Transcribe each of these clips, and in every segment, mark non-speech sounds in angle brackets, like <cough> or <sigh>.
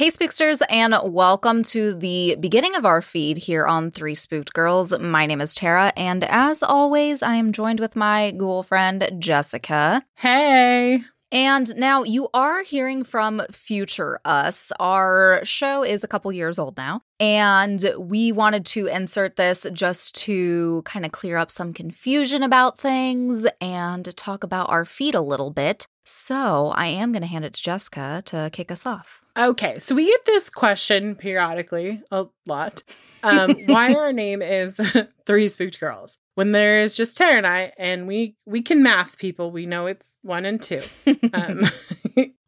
Hey, Spooksters, and welcome to the beginning of our feed here on Three Spooked Girls. My name is Tara, and as always, I am joined with my ghoul friend, Jessica. Hey. And now you are hearing from Future Us. Our show is a couple years old now. And we wanted to insert this just to kind of clear up some confusion about things and talk about our feed a little bit. So I am going to hand it to Jessica to kick us off. Okay, so we get this question periodically a lot. Um, why <laughs> our name is <laughs> Three Spooked Girls when there is just Tara and I, and we we can math people. We know it's one and two. <laughs> Um,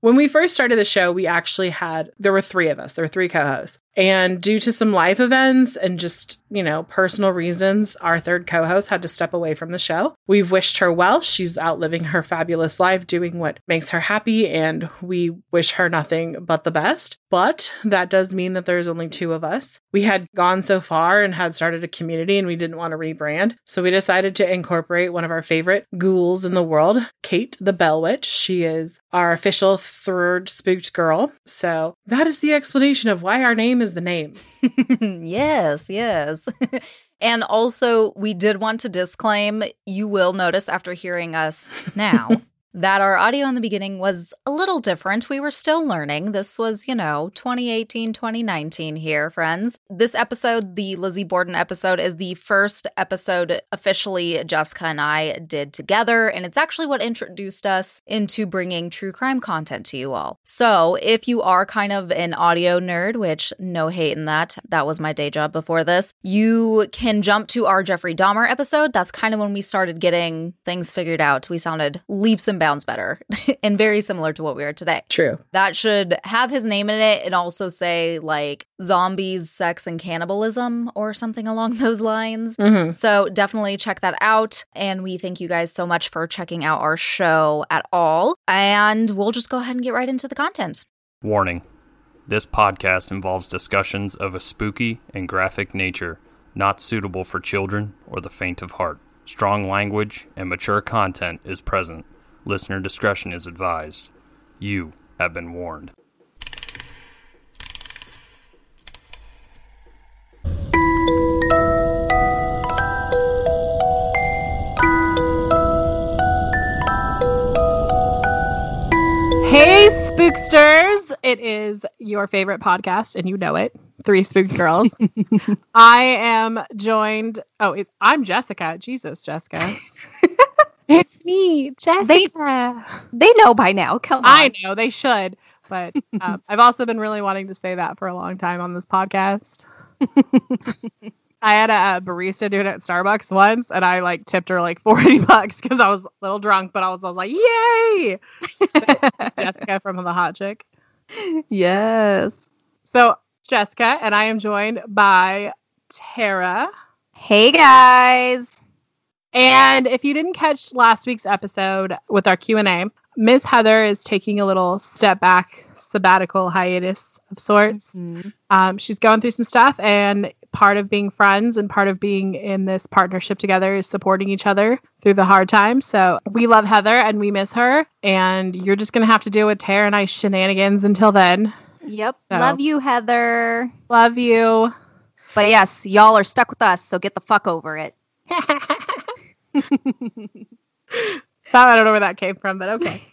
when we first started the show, we actually had there were three of us. There were three co-hosts, and due to some life events and just, you know, personal reasons, our third co host had to step away from the show. We've wished her well. She's outliving her fabulous life, doing what makes her happy, and we wish her nothing but the best. But that does mean that there's only two of us. We had gone so far and had started a community, and we didn't want to rebrand. So we decided to incorporate one of our favorite ghouls in the world, Kate the Bell Witch. She is our official third spooked girl. So that is the explanation of why our name is the name. <laughs> yes, yes. <laughs> and also, we did want to disclaim you will notice after hearing us now <laughs> that our audio in the beginning was a little different. We were still learning. This was, you know, 2018, 2019 here, friends. This episode, the Lizzie Borden episode, is the first episode officially Jessica and I did together. And it's actually what introduced us into bringing true crime content to you all. So if you are kind of an audio nerd, which no hate in that, that was my day job before this, you can jump to our Jeffrey Dahmer episode. That's kind of when we started getting things figured out. We sounded leaps and bounds better <laughs> and very similar to what we are today. True. That should have his name in it and also say like zombies, sex, and cannibalism or something <laughs> along those lines. Mm-hmm. So definitely check that out. And we thank you guys so much for checking out our show at all. And we'll just go ahead and get right into the content. Warning this podcast involves discussions of a spooky and graphic nature not suitable for children or the faint of heart. Strong language and mature content is present. Listener discretion is advised. You have been warned. Hey, spooksters! It is your favorite podcast, and you know it. Three spooked girls. <laughs> I am joined. Oh, it, I'm Jessica. Jesus, Jessica. <laughs> it's me, Jessica. They know by now. Come on. I know they should, but <laughs> um, I've also been really wanting to say that for a long time on this podcast. <laughs> I had a, a barista do it at Starbucks once, and I like tipped her like <laughs> forty bucks because I was a little drunk, but I was, I was like, "Yay!" Jessica from the Hot Chick. yes. So Jessica and I am joined by Tara. Hey guys. And if you didn't catch last week's episode with our Q&A, Ms. Heather is taking a little step back sabbatical hiatus of sorts. Mm-hmm. Um, she's going through some stuff and part of being friends and part of being in this partnership together is supporting each other through the hard times. So we love Heather and we miss her and you're just going to have to deal with Tara and I shenanigans until then. Yep. So- Love you, Heather. Love you. But yes, y'all are stuck with us, so get the fuck over it. <laughs> So I don't know where that came from, but okay. <laughs>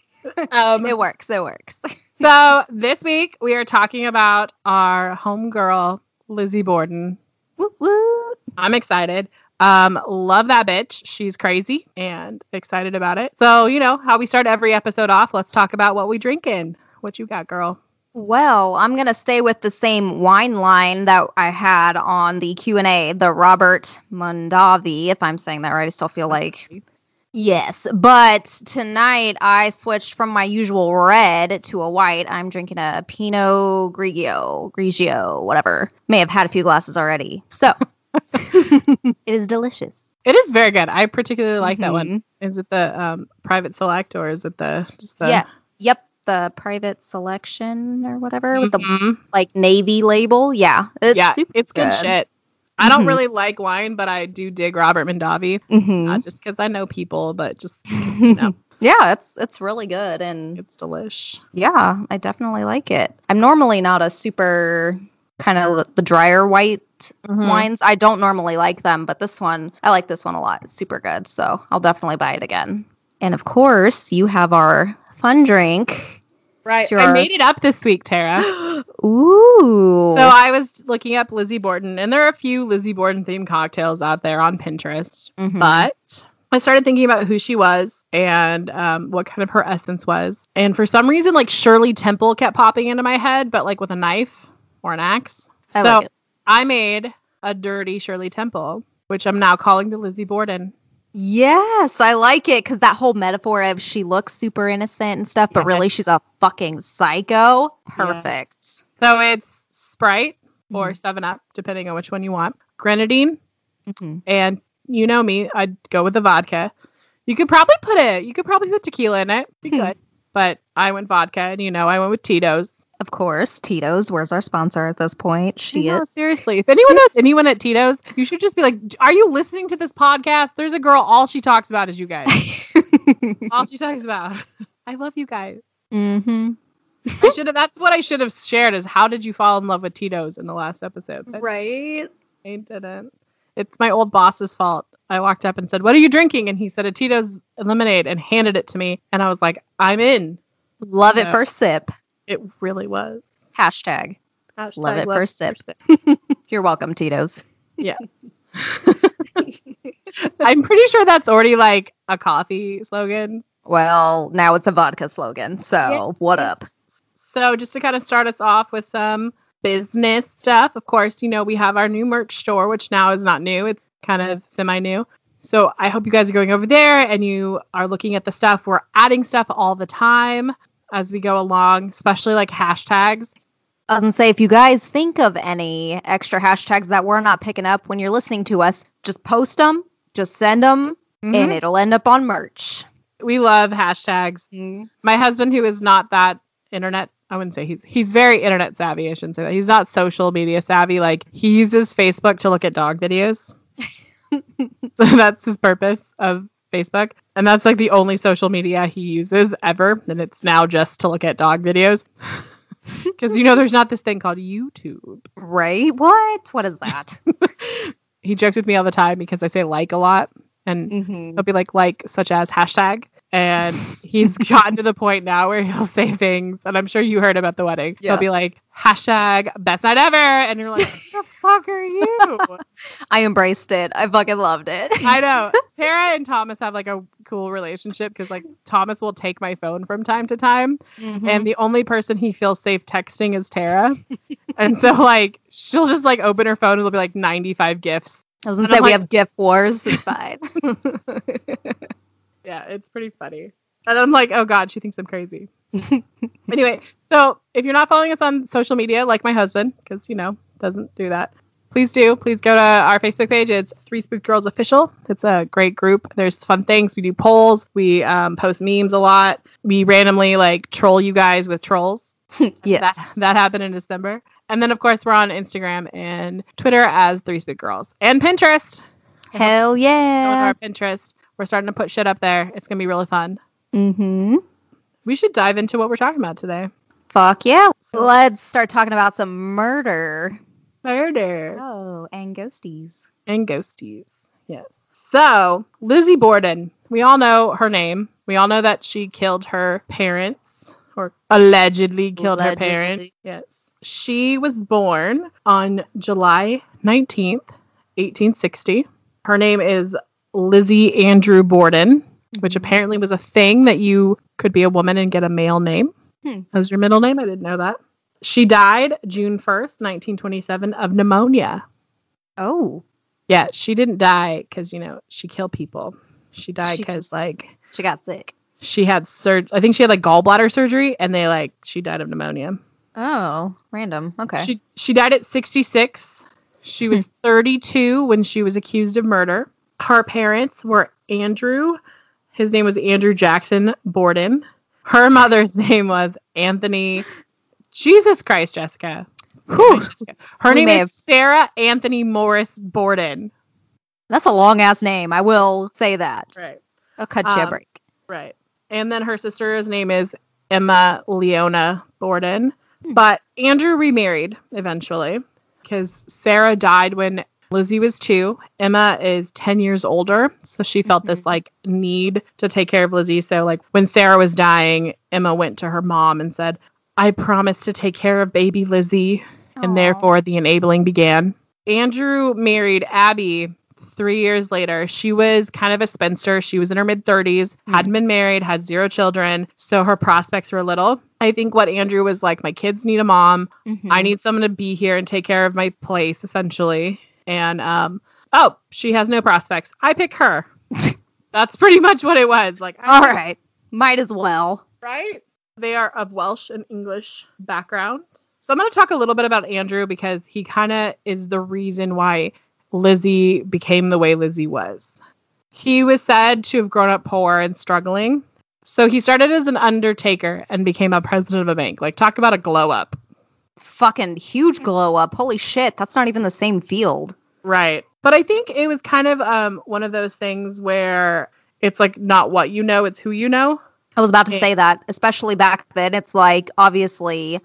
Um, It works. It works. <laughs> so this week we are talking about our homegirl Lizzie Borden. Woot woot. I'm excited. Um, love that bitch. She's crazy and excited about it. So you know how we start every episode off. Let's talk about what we drinking. What you got, girl? Well, I'm gonna stay with the same wine line that I had on the Q and A, the Robert Mondavi. If I'm saying that right, I still feel like yes. But tonight I switched from my usual red to a white. I'm drinking a Pinot Grigio, Grigio, whatever. May have had a few glasses already. So <laughs> it is delicious. It is very good. I particularly like that one. Mhm. Is it the um, private select or is it the just the yeah. Yep. The private selection or whatever with the Mhm. like navy label. Yeah. It's yeah, super it's good, good. shit. I don't Mhm. really like wine, but I do dig Robert Mondavi. Mhm. Not just because I know people, but just 'cause, you <laughs> know. Yeah, it's it's really good and It's delish. yeah, I definitely like it. I'm normally not a super kind of the drier white Mhm. wines. I don't normally like them, but this one, I like this one a lot. It's super good. So I'll definitely buy it again. And of course, you have our fun drink. Right. Your- I made it up this week, Tara. <gasps> Ooh. So I was looking up Lizzie Borden, and there are a few Lizzie Borden themed cocktails out there on Pinterest. Mhm. But I started thinking about who she was and um, what kind of her essence was. And for some reason, like Shirley Temple kept popping into my head, but like with a knife or an axe. I so like. I made a dirty Shirley Temple, which I'm now calling the Lizzie Borden. Yes, I like it because that whole metaphor of she looks super innocent and stuff, but Yeah. really she's a fucking psycho. Perfect. So it's Sprite or Mm-hmm. Seven Up, depending on which one you want. Grenadine, Mhm. and you know me, I'd go with the vodka. You could probably put it. You could probably put tequila in it. Be Hmm. good. But I went vodka, and you know I went with Tito's. Of course, Tito's. Where's our sponsor at this point? She No, is. seriously. If anyone knows <laughs> anyone at Tito's, you should just be like, "Are you listening to this podcast?" There's a girl. All she talks about is you guys. <laughs> all she talks about. <laughs> I love you guys. mm-hmm. I should have. That's what I should have shared. Is how did you fall in love with Tito's in the last episode? Right. I didn't. It's my old boss's fault. I walked up and said, "What are you drinking?" And he said, "A Tito's lemonade," and handed it to me. And I was like, "I'm in." Love it No. first sip. It really was. Hashtag. Hashtag Love it first sip. <laughs> You're welcome, Tito's. Yeah. <laughs> <laughs> I'm pretty sure that's already like a coffee slogan. Well, now it's a vodka slogan. So Yeah. what up? So just to kind of start us off with some business stuff, of course, you know, we have our new merch store, which now is not new. It's kind of semi-new. So I hope you guys are going over there and you are looking at the stuff. We're adding stuff all the time as we go along, especially like hashtags. I was gonna say, if you guys think of any extra hashtags that we're not picking up when you're listening to us, just post them, just send them, Mm-hmm. and it'll end up on merch. We love hashtags. My husband, who is not that internet, I wouldn't say he's he's very internet savvy. I shouldn't say that. He's not social media savvy. Like he uses Facebook to look at dog videos. <laughs> <laughs> so that's his purpose of Facebook, and that's like the only social media he uses ever. And it's now just to look at dog videos. <laughs> Because you know, there's not this thing called YouTube. Right? What? What is that? <laughs> He jokes with me all the time because I say like a lot, and mm-hmm. He'll be like, like, such as hashtag. And he's <laughs> gotten to the point now where he'll say things, and I'm sure you heard about the wedding. Yeah. He'll be like, hashtag best night ever. And you're like, what the fuck are you? <laughs> I embraced it. I fucking loved it. I know. <laughs> Tara and Thomas have like a cool relationship because like Thomas will take my phone from time to time. Mm-hmm. And the only person he feels safe texting is Tara. and so like she'll just like open her phone and there'll be like 95 gifts. I was gonna say we like- have gift wars. It's fine. Yeah, it's pretty funny. And I'm like, oh god, she thinks I'm crazy. <laughs> anyway, so if you're not following us on social media, like my husband, because you know doesn't do that, please do. Please go to our Facebook page. It's Three Spooked Girls Official. It's a great group. There's fun things. We do polls. We um, post memes a lot. We randomly like troll you guys with trolls. <laughs> yes. That that happened in December. And then of course we're on Instagram and Twitter as Three Spooked Girls and Pinterest. Hell with yeah. our Pinterest. We're starting to put shit up there. It's gonna be really fun. Mm-hmm. We should dive into what we're talking about today. Fuck yeah. Let's start talking about some murder. Murder Oh, and ghosties. and ghosties. Yes. So, Lizzie Borden, we all know her name. We all know that she killed her parents or allegedly killed her parents. Yes. She was born on July 19th, 1860. Her name is Lizzie Andrew Borden, which apparently was a thing that you could be a woman and get a male name Hmm. as your middle name. I didn't know that. She died June 1st, 1927, of pneumonia. Oh, Yeah, she didn't die because, you know, she killed people. She died because, like, she got sick. she had surgery. I think she had, like, gallbladder surgery, and they, like, she died of pneumonia. Oh, random. Okay. She she died at 66. She was 32 when she was accused of murder. Her parents were Andrew. His name was Andrew Jackson Borden. Her mother's <laughs> name was Anthony. Jesus Christ, Jessica. Whew. Her name is Sarah Anthony Morris Borden. That's a long ass name. I will say that. Right. I'll cut you a Um, break. Right. And then her sister's name is Emma Leona Borden. But Andrew remarried eventually because Sarah died when Lizzie was two. Emma is 10 years older. So she felt this like need to take care of Lizzie. So, like, when Sarah was dying, Emma went to her mom and said, I promise to take care of baby Lizzie. And therefore, the enabling began. Andrew married Abby three years later. She was kind of a spinster. She was in her mid 30s, hadn't been married, had zero children. So her prospects were little. I think what Andrew was like, my kids need a mom. Mhm. I need someone to be here and take care of my place, essentially. And um, oh, she has no prospects. I pick her. <laughs> That's pretty much what it was. Like, I- All right. Might as well. right? They are of Welsh and English background. So I'm going to talk a little bit about Andrew because he kind of is the reason why Lizzie became the way Lizzie was. He was said to have grown up poor and struggling. So he started as an undertaker and became a president of a bank. Like, talk about a glow up. Fucking huge glow up. Holy shit. That's not even the same field. Right. But I think it was kind of um, one of those things where it's like not what you know, it's who you know. I was about to say that, especially back then. It's like obviously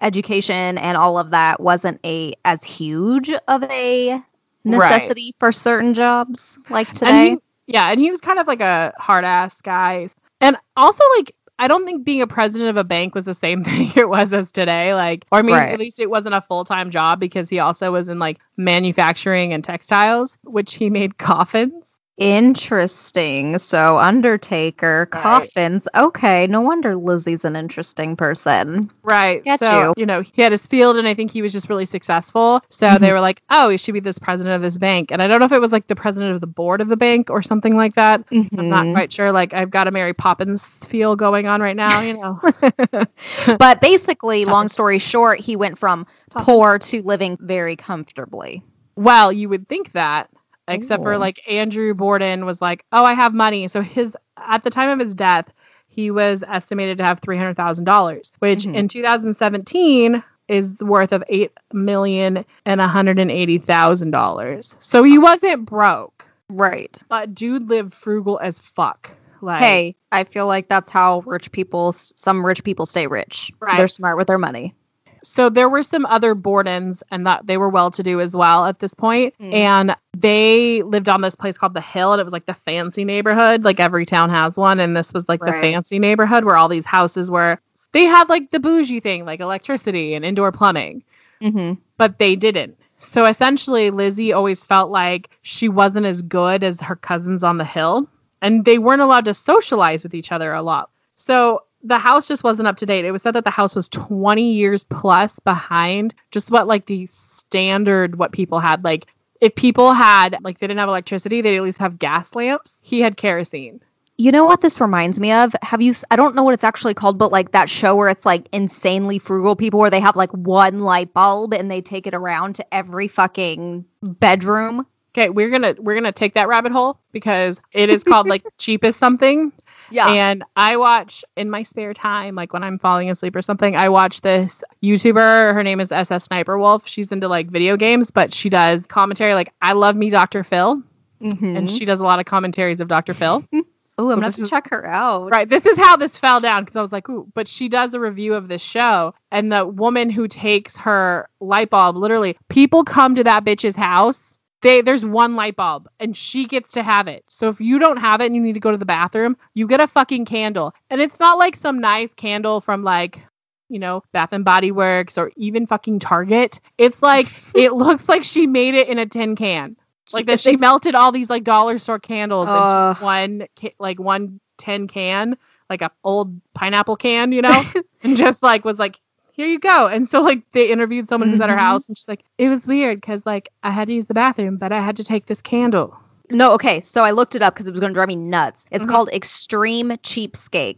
education and all of that wasn't a as huge of a necessity for certain jobs like And today. he- yeah, and he was kind of like a hard ass guy. And also like I don't think being a president of a bank was the same <laughs> thing it was as today. Like or I mean Right. at least it wasn't a full time job because he also was in like manufacturing and textiles, which he made coffins. Interesting. So Undertaker, Right. coffins. Okay, no wonder Lizzie's an interesting person. Right. Get so, you. know, he had his field and I think he was just really successful. So Mhm. they were like, Oh, he should be this president of this bank. And I don't know if it was like the president of the board of the bank or something like that. I'm not Mhm. quite sure. Like I've got a Mary Poppins feel going on right now, you know. <laughs> <laughs> But basically, long story short, he went from poor to living very comfortably. Well, you would think that, except for like Andrew Borden was like, "Oh, I have money." So his at the time of his death, he was estimated to have three hundred thousand dollars, which Mhm. in 2017 is worth of eight million and one hundred and eighty thousand dollars. So he wasn't broke, Right. but dude lived frugal as fuck. Like, Hey, I feel like that's how rich people, some rich people stay rich. Right. They're smart with their money. So there were some other Bordens, and that they were well to do as well at this point. Mm. And they lived on this place called the Hill, and it was like the fancy neighborhood. Like every town has one, and this was like the fancy neighborhood where all these houses were. They had like the bougie thing, like electricity and indoor plumbing, Mm-hmm. but they didn't. So essentially, Lizzie always felt like she wasn't as good as her cousins on the hill, and they weren't allowed to socialize with each other a lot. So the house just wasn't up to date. It was said that the house was 20 years plus behind just what like the standard what people had. Like if people had like they didn't have electricity, they'd at least have gas lamps. He had kerosene. You know what this reminds me of? Have you? I don't know what it's actually called, but like that show where it's like insanely frugal people, where they have like one light bulb and they take it around to every fucking bedroom. Okay, we're gonna we're gonna take that rabbit hole because it is called like <laughs> cheapest something. Yeah. And I watch in my spare time, like when I'm falling asleep or something, I watch this YouTuber. Her name is SSSniperWolf. She's into like video games, but she does commentary. Like I love me Dr. Phil, mm-hmm. and she does a lot of commentaries of Dr. Phil. <laughs> Oh, I'm so gonna have to is- check her out. Right. This is how this fell down because I was like, ooh, but she does a review of this show. And the woman who takes her light bulb, literally, people come to that bitch's house. They there's one light bulb and she gets to have it. So if you don't have it and you need to go to the bathroom, you get a fucking candle. And it's not like some nice candle from like you know, Bath and Body Works or even fucking Target. It's like <laughs> it looks like she made it in a tin can. Like that she melted all these like dollar store candles Ugh. into one like one tin can, like a old pineapple can, you know, <laughs> and just like was like, here you go. And so like they interviewed someone who's at her Mhm. house, and she's like, it was weird because like I had to use the bathroom, but I had to take this candle. No, okay. So I looked it up because it was going to drive me nuts. It's Mhm. called Extreme Cheapskates,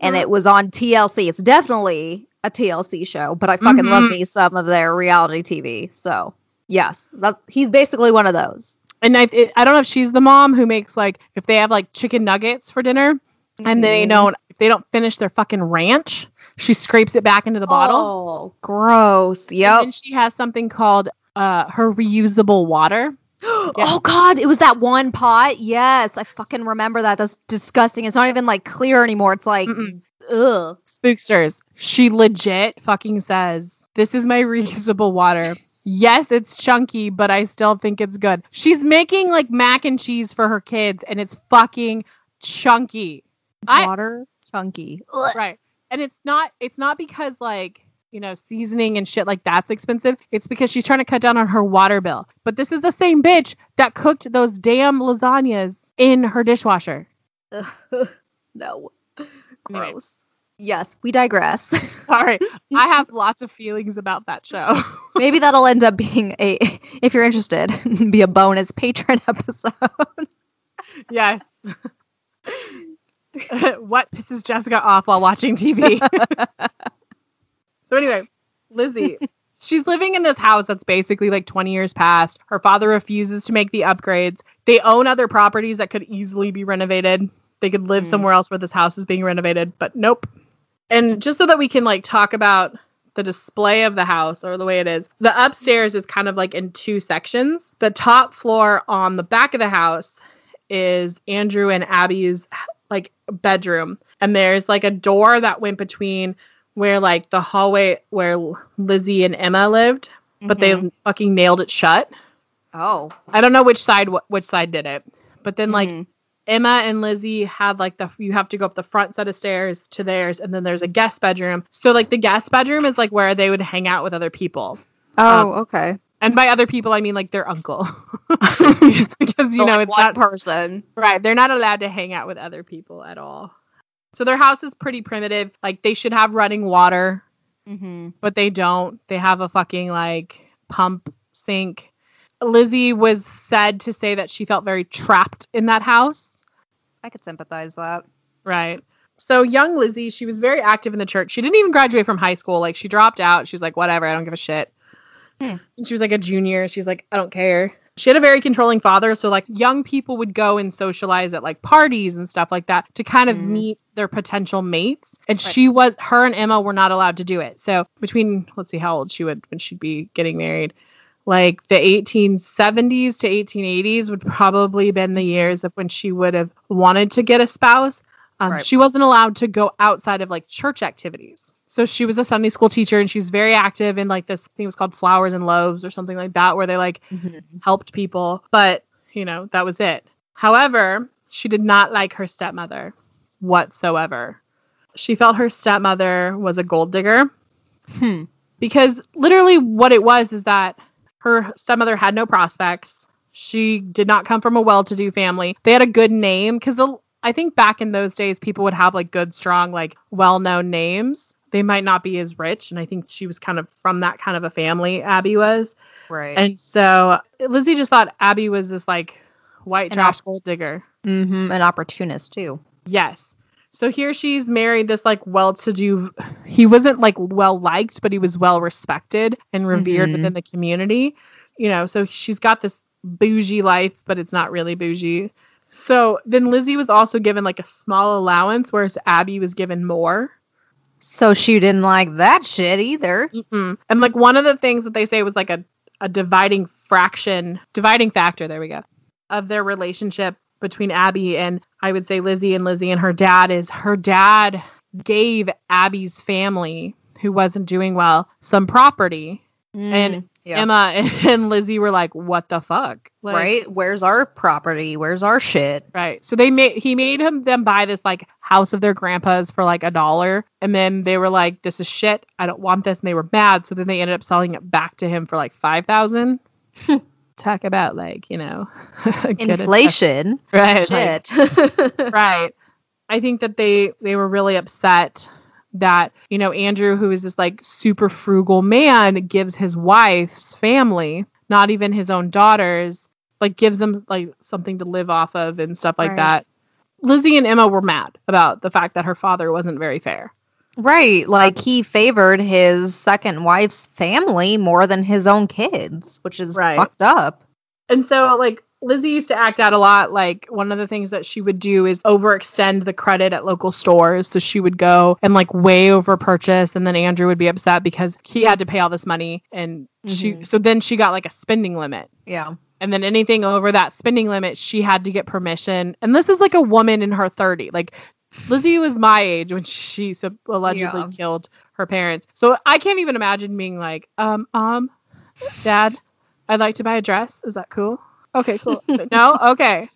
and it was on TLC. It's definitely a TLC show, but I fucking love Mhm. me some of their reality TV. So yes, that, he's basically one of those. And I it, I don't know if she's the mom who makes like if they have like chicken nuggets for dinner and they Mhm. don't if they don't finish their fucking ranch, she scrapes it back into the bottle. Oh, gross. And Yep. then she has something called uh her reusable water. <gasps> Oh God, it was that one pot. Yes, I fucking remember that. That's disgusting. It's not even like clear anymore. It's like, Mm-mm. ugh. Spooksters. She legit fucking says, This is my <laughs> reusable water. Yes, it's chunky, but I still think it's good. She's making like mac and cheese for her kids, and it's fucking chunky. I- Water chunky. Right. And it's not it's not because like, you know, seasoning and shit like that's expensive. It's because she's trying to cut down on her water bill. But this is the same bitch that cooked those damn lasagnas in her dishwasher. Ugh. <laughs> no. Gross. Yes, we digress. <laughs> All right. I <laughs> have lots of feelings about that show. Maybe that'll end up being a, if you're interested, be a bonus patron episode. yes. <laughs> what pisses Jessica off while watching TV? <laughs> so anyway, Lizzie, she's living in this house that's basically like 20 years past. Her father refuses to make the upgrades. They own other properties that could easily be renovated. They could live Mm. somewhere else where this house is being renovated, but nope. And just so that we can like talk about the display of the house or the way it is, the upstairs is kind of like in two sections. The top floor on the back of the house is Andrew and Abby's like bedroom, and there's like a door that went between where like the hallway where Lizzie and Emma lived, but they fucking nailed it shut. Oh. I don't know which side wh- which side did it, but then like Mhm. Emma and Lizzie had like the you have to go up the front set of stairs to theirs, and then there's a guest bedroom. So like the guest bedroom is like where they would hang out with other people, Oh, okay. And by other people I mean like their uncle, <laughs> because you So, know like, it's one not person. right. They're not allowed to hang out with other people at all. So their house is pretty primitive. Like they should have running water, Mm-hmm. but they don't. They have a fucking like pump sink. Lizzie was said to say that she felt very trapped in that house. I could sympathize that. Right. So young Lizzie, she was very active in the church. She didn't even graduate from high school. Like she dropped out. She was like, whatever, I don't give a shit. Hmm. And she was like a junior. She's like, I don't care. She had a very controlling father, so like young people would go and socialize at like parties and stuff like that to kind of Mm. meet their potential mates. And Right. she was her and Emma were not allowed to do it. So between let's see how old she would when she'd be getting married. Like the 1870s to 1880s would probably been the years of when she would have wanted to get a spouse. Um, Right. She wasn't allowed to go outside of like church activities. So she was a Sunday school teacher and she's very active in like this thing was called Flowers and Loaves or something like that, where they like helped people. But, you know, that was it. However, she did not like her stepmother whatsoever. She felt her stepmother was a gold digger Hmm. because literally what it was is that her stepmother had no prospects. She did not come from a well-to-do family. They had a good name because I think back in those days people would have like good, strong, like well-known names. They might not be as rich, and I think she was kind of from that kind of a family. Abby was, Right. and so Lizzie just thought Abby was this like white An trash op- gold digger. mm-hmm. An opportunist too. Yes. So here she's married this like well-to-do. He wasn't like well liked, but he was well respected and revered Mhm. within the community. You know, so she's got this bougie life, but it's not really bougie. So then Lizzie was also given like a small allowance, whereas Abby was given more. So she didn't like that shit either. Mm-mm. And like one of the things that they say was like a, a dividing fraction, dividing factor, there we go, of their relationship between Abby and I would say Lizzie and Lizzie and her dad is her dad gave Abby's family, who wasn't doing well, some property. And Mm, yeah. Emma <laughs> and Lizzie were like, what the fuck? Like, right? Where's our property? Where's our shit? Right. So they made he made him them buy this like house of their grandpas for like a dollar, and then they were like, "This is shit. I don't want this," and they were mad. So then they ended up selling it back to him for like five thousand. <laughs> Talk about like you know <laughs> Inflation. right? like- right. I think that they they were really upset that you know Andrew, who is this like super frugal man, gives his wife's family, not even his own daughters, like gives them like something to live off of and stuff like Right. that. Lizzie and Emma were mad about the fact that her father wasn't very fair. right. Like he favored his second wife's family more than his own kids, which is Right. fucked up. And so, like, Lizzie used to act out a lot. Like, one of the things that she would do is overextend the credit at local stores. So she would go and, like, way over purchase. And then Andrew would be upset because he had to pay all this money. And she, Mhm. so then she got, like, a spending limit. Yeah. And then anything over that spending limit, she had to get permission. And this is like a woman in her 30. Like Lizzie was my age when she allegedly Yeah. killed her parents. So I can't even imagine being like, um, um, dad, I'd like to buy a dress. Is that cool? Okay, cool. <laughs> no? Okay.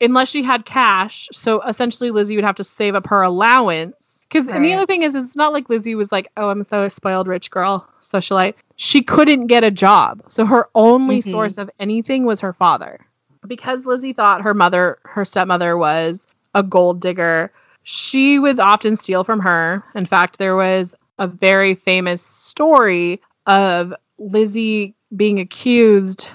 Unless she had cash. So essentially, Lizzie would have to save up her allowance. Because and the other thing is, it's not like Lizzie was like, oh, I'm so a spoiled rich girl, socialite. She couldn't get a job. So her only Mhm. source of anything was her father. Because Lizzie thought her mother, her stepmother, was a gold digger, she would often steal from her. In fact, there was a very famous story of Lizzie being accused.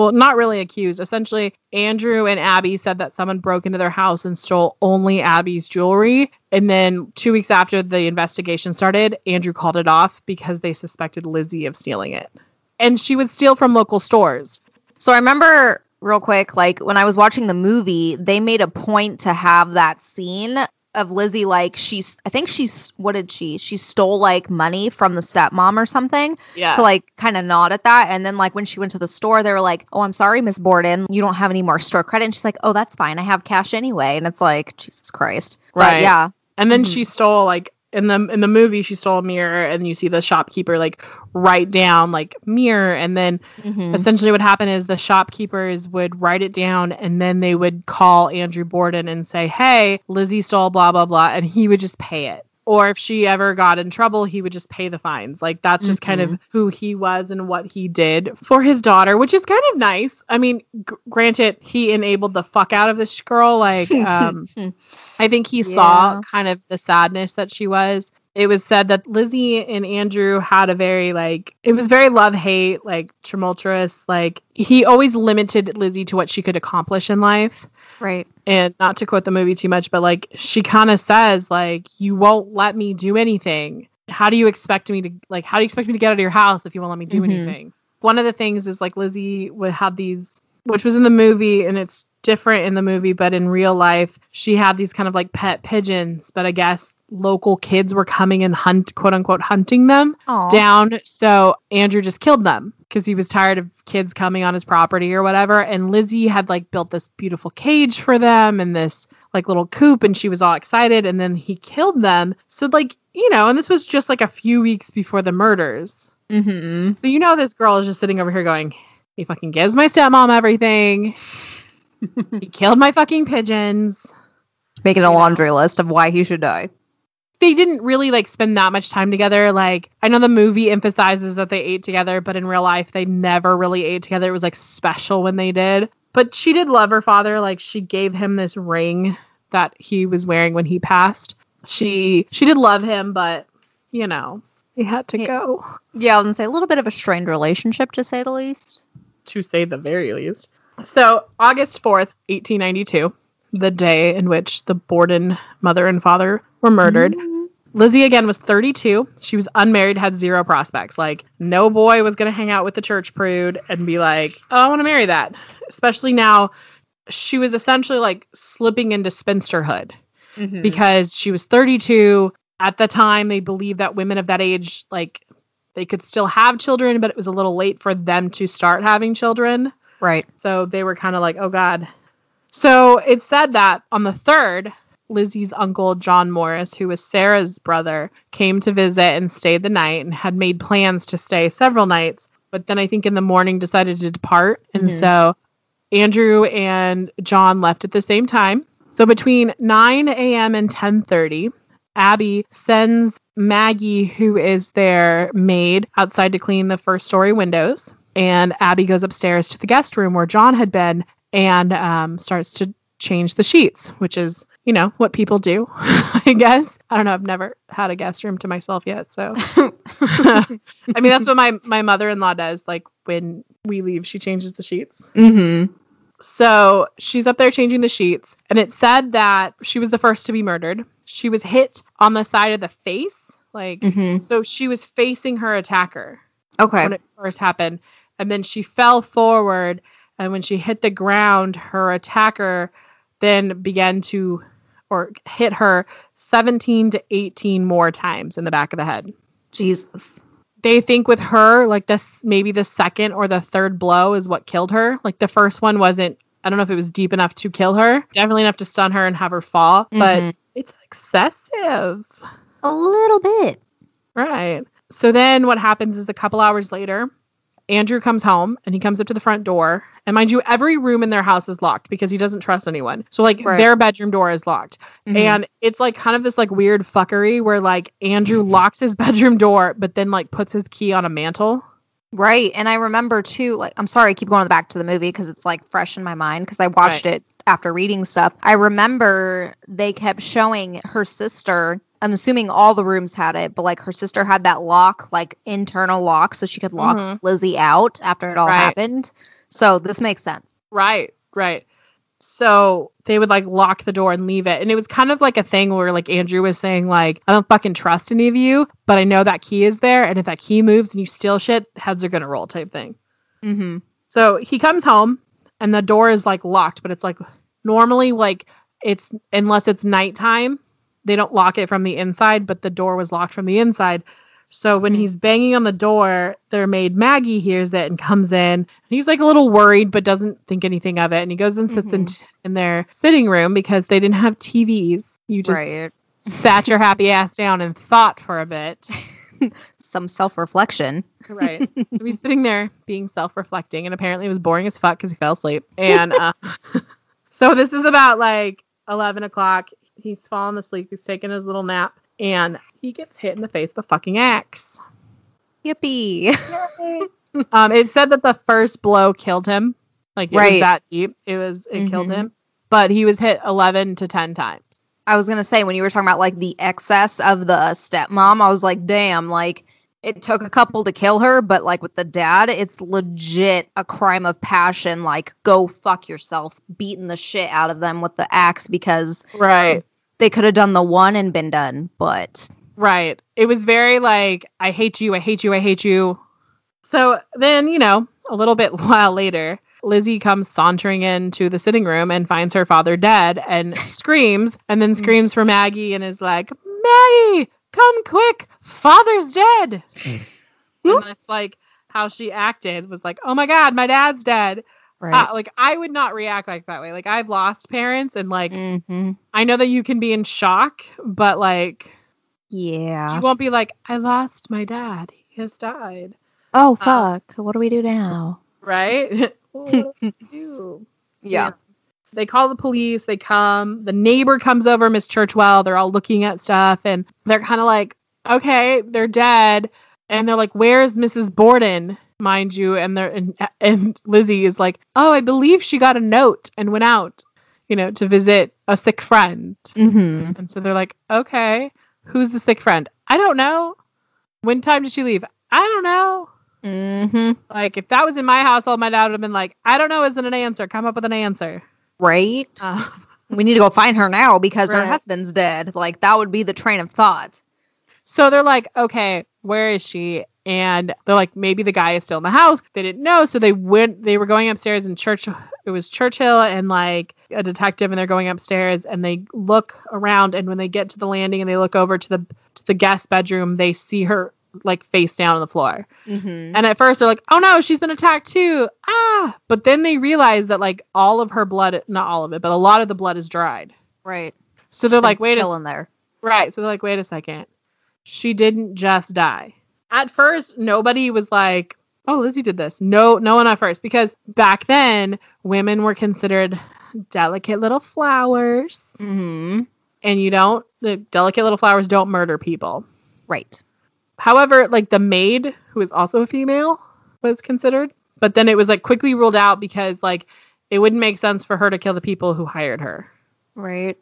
Well, not really accused. Essentially, Andrew and Abby said that someone broke into their house and stole only Abby's jewelry. And then two weeks after the investigation started, Andrew called it off because they suspected Lizzie of stealing it. And she would steal from local stores. So I remember real quick, like when I was watching the movie, they made a point to have that scene of Lizzie, like she's, I think she's, what did she? She stole like money from the stepmom or something Yeah. to like kind of nod at that. And then like when she went to the store, they were like, "Oh, I'm sorry, Miss Borden, you don't have any more store credit." And she's like, "Oh, that's fine. I have cash anyway." And it's like, Jesus Christ, But Right. yeah, And then Mhm. she stole like in the in the movie she stole a mirror and you see the shopkeeper like write down like mirror and then Mhm. essentially what happened is the shopkeepers would write it down and then they would call Andrew Borden and say, "Hey, Lizzie stole blah blah blah," and he would just pay it. Or if she ever got in trouble, he would just pay the fines. Like that's just kind of who he was and what he did for his daughter, which is kind of nice. I mean, g- granted, he enabled the fuck out of this girl. Like, <laughs> um, I think he saw kind of the sadness that she was. It was said that Lizzie and Andrew had a very like it was very love hate, like tumultuous. Like he always limited Lizzie to what she could accomplish in life. right. And not to quote the movie too much, but like she kind of says like you won't let me do anything. How do you expect me to like how do you expect me to get out of your house if you won't let me do Mhm. anything? One of the things is like Lizzie would have these which was in the movie and it's different in the movie, but in real life, she had these kind of like pet pigeons, but I guess local kids were coming and hunt quote unquote hunting them Aw. down. So Andrew just killed them because he was tired of kids coming on his property or whatever. And Lizzie had like built this beautiful cage for them and this like little coop and she was all excited and then he killed them. So like, you know, and this was just like a few weeks before the murders. Mm-hmm. So you know this girl is just sitting over here going, He fucking gives my stepmom everything. he <laughs> killed my fucking pigeons. Making a laundry list of why he should die. they didn't really like spend that much time together. Like I know the movie emphasizes that they ate together, but in real life they never really ate together. It was like special when they did. But she did love her father. Like she gave him this ring that he was wearing when he passed. She she did love him, but you know, he had to Yeah. go Yeah, I was gonna say a little bit of a strained relationship, to say the least. To say the very least. So, August 4th, 1892, the day in which the Borden mother and father were murdered. Lizzie again was 32. She was unmarried, had zero prospects. Like, no boy was going to hang out with the church prude and be like, oh, I want to marry that. Especially now, she was essentially like slipping into spinsterhood Mhm. because she was 32. At the time, they believed that women of that age, like, they could still have children, but it was a little late for them to start having children. right. So they were kind of like, oh God. So it said that on the third, Lizzie's uncle, John Morris, who was Sarah's brother, came to visit and stayed the night and had made plans to stay several nights. But then I think in the morning decided to depart. And Mhm. so Andrew and John left at the same time. So between 9 a.m. and 10:30, Abby sends Maggie, who is their maid, outside to clean the first story windows. And Abby goes upstairs to the guest room where John had been and um, starts to change the sheets, which is, you know, what people do, <laughs> I guess. I don't know. I've never had a guest room to myself yet. So, <laughs> <laughs> I mean, that's what my, my mother in law does. Like when we leave, she changes the sheets. Mm-hmm. So she's up there changing the sheets, and it said that she was the first to be murdered. She was hit on the side of the face, like Mm-hmm. so she was facing her attacker Okay. when it first happened, and then she fell forward, and when she hit the ground, her attacker then began to or hit her 17 to 18 more times in the back of the head. Jesus. they think with her, like this, maybe the second or the third blow is what killed her. Like the first one wasn't, I don't know if it was deep enough to kill her, definitely enough to stun her and have her fall, but Mhm. It's excessive. a little bit. Right. So then what happens is a couple hours later, Andrew comes home and he comes up to the front door. And mind you, every room in their house is locked because he doesn't trust anyone. So like Right. their bedroom door is locked. Mhm. And it's like kind of this like weird fuckery where like Andrew locks his <laughs> bedroom door but then like puts his key on a mantle. Right. And I remember too, like, I'm sorry, I keep going back to the movie because it's like fresh in my mind because I watched it after reading stuff. I remember they kept showing her sister. I'm assuming all the rooms had it, but like her sister had that lock, like internal lock, so she could lock Mhm. Lizzie out after it all Right. happened. So this makes sense. Right, right. So they would like lock the door and leave it. And it was kind of like a thing where like Andrew was saying, like, I don't fucking trust any of you, but I know that key is there. And if that key moves and you steal shit, heads are gonna roll type thing. Mm-hmm. So he comes home and the door is like locked, but it's like normally like it's unless it's nighttime, they don't lock it from the inside, but the door was locked from the inside. So when mm-hmm. he's banging on the door, their maid Maggie hears it and comes in. And he's like a little worried, but doesn't think anything of it. And he goes and sits in, mm-hmm. in their sitting room because they didn't have TVs. You just Right. sat your happy ass down and thought for a bit. <laughs> Some self reflection. Right. <laughs> so he's sitting there being self reflecting, and apparently it was boring as fuck because he fell asleep. And uh, <laughs> so this is about like 11 o'clock. He's fallen asleep. He's taking his little nap, and he gets hit in the face with a fucking axe. Yippee. Um, it said that the first blow killed him. Like it was that deep. It was it killed Mhm. him. But he was hit 11 to 10 times. I was gonna say when you were talking about like the excess of the stepmom, I was like, damn, like it took a couple to kill her, but like with the dad, it's legit a crime of passion. Like, go fuck yourself, beating the shit out of them with the axe because Right. they could have done the one and been done, but Right. It was very like, I hate you, I hate you, I hate you. So then, you know, a little bit <laughs> while later, Lizzie comes sauntering into the sitting room and finds her father dead and screams and then mm-hmm. screams for Maggie and is like, Maggie, come quick, father's dead. <laughs> and that's like how she acted was like, oh my God, my dad's dead. right. Uh, like, I would not react like that way. Like, I've lost parents and like, hmm I know that you can be in shock, but like, Yeah. you won't be like, I lost my dad. He has died. Oh fuck! what do we do now? Right? <laughs> what do we <laughs> do? Yeah. They call the police. They come. The neighbor comes over, Miss Churchwell. They're all looking at stuff and they're kind of like, okay, they're dead. And they're like, where's Mrs. Borden? Mind you. And they're, and, and Lizzie is like, oh, I believe she got a note and went out, you know, to visit a sick friend. Mm-hmm. And so they're like, okay, who's the sick friend? I don't know. When time did she leave? I don't know. Mm-hmm. Like, if that was in my household, my dad would have been like, I don't know, isn't an answer. Come up with an answer. Right. Uh, We need to go find her now because her husband's dead. Like that would be the train of thought. So they're like, okay, where is she? And they're like, maybe the guy is still in the house. They didn't know, so they went. They were going upstairs, in Church. It was Churchill and like a detective, and they're going upstairs, and they look around, and when they get to the landing, and they look over to the to the guest bedroom, they see her like face down on the floor. Mm-hmm. And at first they're like, "Oh no, she's been attacked too!" Ah! But then they realize that like all of her blood, not all of it, but a lot of the blood is dried. Right. So they're like, "Wait a chilling there. Right. So they're like, wait a second. She didn't just die. At first, nobody was like, oh, Lizzie did this. No, no one at first. Because back then, women were considered delicate little flowers. Mm-hmm. And you don't, the delicate little flowers don't murder people. Right. However, like the maid, who is also a female, was considered. But then it was like quickly ruled out because like it wouldn't make sense for her to kill the people who hired her. Right.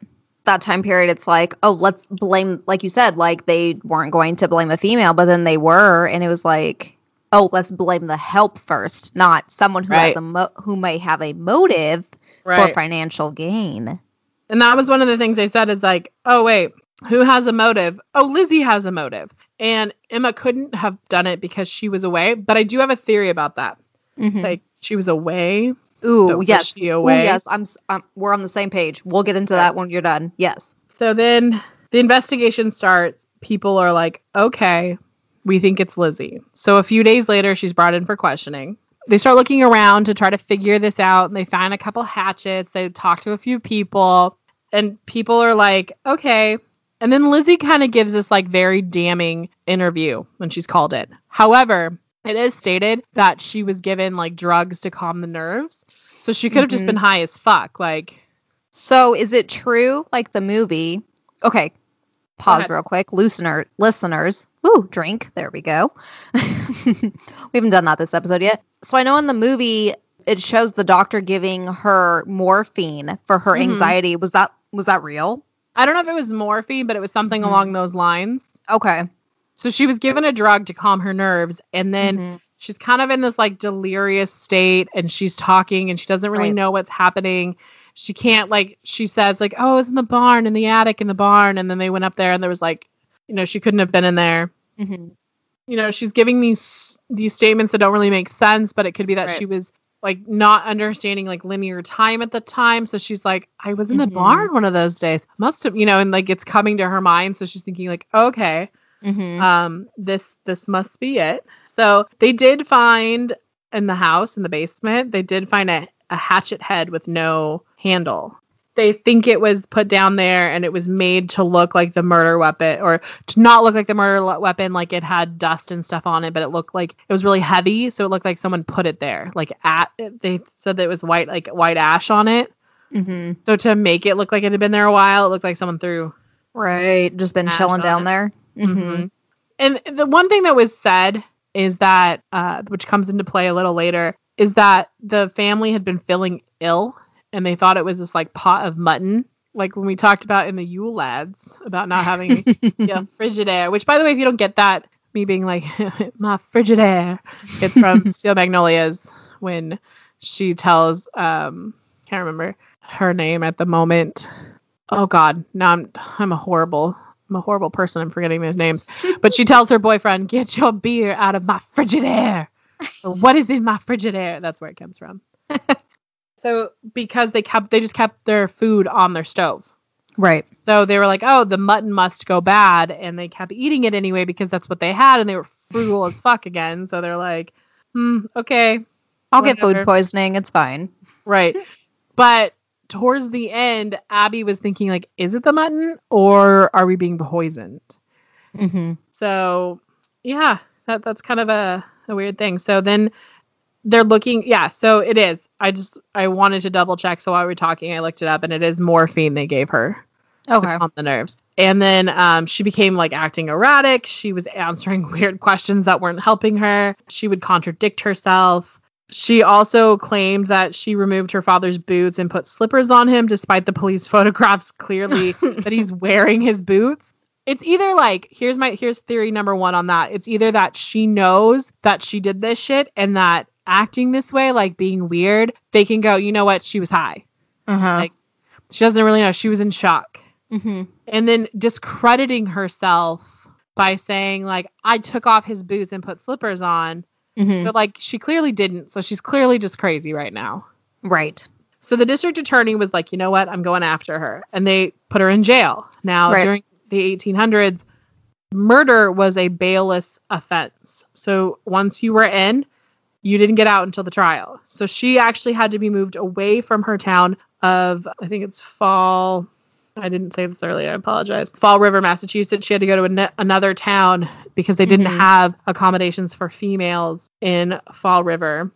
That time period, it's like, oh, let's blame, like you said, like they weren't going to blame a female, but then they were, and it was like, oh, let's blame the help first, not someone who has a mo- who may have a motive for financial gain. And that was one of the things they said is like, oh, wait, who has a motive? Oh, Lizzie has a motive. And Emma couldn't have done it because she was away. But I do have a theory about that. Mhm. Like, she was away. Ooh, yes. Ooh, yes. I'm, um, we're on the same page. We'll get into that when you're done. Yes. So then the investigation starts. People are like, okay, We think it's Lizzie. So a few days later, she's brought in for questioning. They start looking around to try to figure this out, and they find a couple hatchets. They talk to a few people, and people are like, okay. And then Lizzie kind of gives this like very damning interview when she's called in. However, it is stated that she was given like drugs to calm the nerves. So she could have just Mhm. been high as fuck. Like, So is it true, like the movie? Okay, pause real quick. Listener, listeners, ooh, drink. There we go. <laughs> we haven't done that this episode yet. So I know in the movie it shows the doctor giving her morphine for her Mhm. anxiety. Was that was that real? I don't know if it was morphine, but it was something Mhm. along those lines. Okay. So she was given a drug to calm her nerves, and then Mhm. She's kind of in this like delirious state, and she's talking, and she doesn't really Right. know what's happening. She can't like she says like, "Oh, it's in the barn, in the attic, in the barn," and then they went up there, and there was like, you know, she couldn't have been in there. Mhm. You know, she's giving these these statements that don't really make sense, but it could be that Right. she was like not understanding like linear time at the time. So she's like, I was in the Mhm. barn one of those days. Must have, you know, and like it's coming to her mind. So she's thinking like, okay, Mhm. um, this this must be it. So they did find in the house in the basement, they did find a, a hatchet head with no handle. They think it was put down there and it was made to look like the murder weapon or to not look like the murder weapon like it had dust and stuff on it but it looked like it was really heavy so it looked like someone put it there like at they said that it was white like white ash on it Mhm. so to make it look like it had been there a while it looked like someone threw Right. Just been chilling down it. there. Mhm. Mhm. And the one thing that was said is that, uh, which comes into play a little later, is that the family had been feeling ill and they thought it was this like pot of mutton, like when we talked about in the Yule lads about not having <laughs> yeah, Frigidaire. Which, by the way, if you don't get that, me being like <laughs> my Frigidaire, it's from <laughs> Steel Magnolias when she tells um can't remember her name at the moment. Oh God, now I'm I'm a horrible I'm a horrible person. I'm forgetting their names. <laughs> But she tells her boyfriend, "Get your beer out of my Frigidaire." Or, what is in my Frigidaire? That's where it comes from. <laughs> so because they kept they just kept their food on their stove. Right. So they were like, "Oh, the mutton must go bad," and they kept eating it anyway because that's what they had, and they were frugal as fuck again. So they're like, "Hmm, okay, I'll get food poisoning. It's fine. right." <laughs> But towards the end, Abby was thinking like, "Is it the mutton, or are we being poisoned?" Mm-hmm. So yeah, that that's kind of a, a weird thing. So then they're looking yeah, so it is. I just I wanted to double check so while we were talking I looked it up and it is morphine they gave her Okay. to calm the nerves. And then um, she became like acting erratic. She was answering <laughs> weird questions that weren't helping her. She would contradict herself. She also claimed that she removed her father's boots and put slippers on him, despite the police <laughs> photographs clearly <laughs> that he's wearing his boots. It's either like here's my here's theory number one on that. It's either that she knows that she did this shit and that acting this way, like being weird, they can go, you know what, she was high. Uh-huh. Like- She doesn't really know. She was in shock mm-hmm. and then discrediting herself by saying like I took off his boots and put slippers on, Mm-hmm. but like she clearly didn't. So she's clearly just crazy right now. Right. So the district attorney was like, you know what, I'm going after her, and they put her in jail. Now Right. during the 1800s, murder was a bailless offense. So once you were in, you didn't get out until the trial. So she actually had to be moved away from her town of I think it's Fall. I didn't say this earlier. I apologize. Fall River, Massachusetts. She had to go to an- another town because they didn't Mhm. have accommodations for females in Fall River,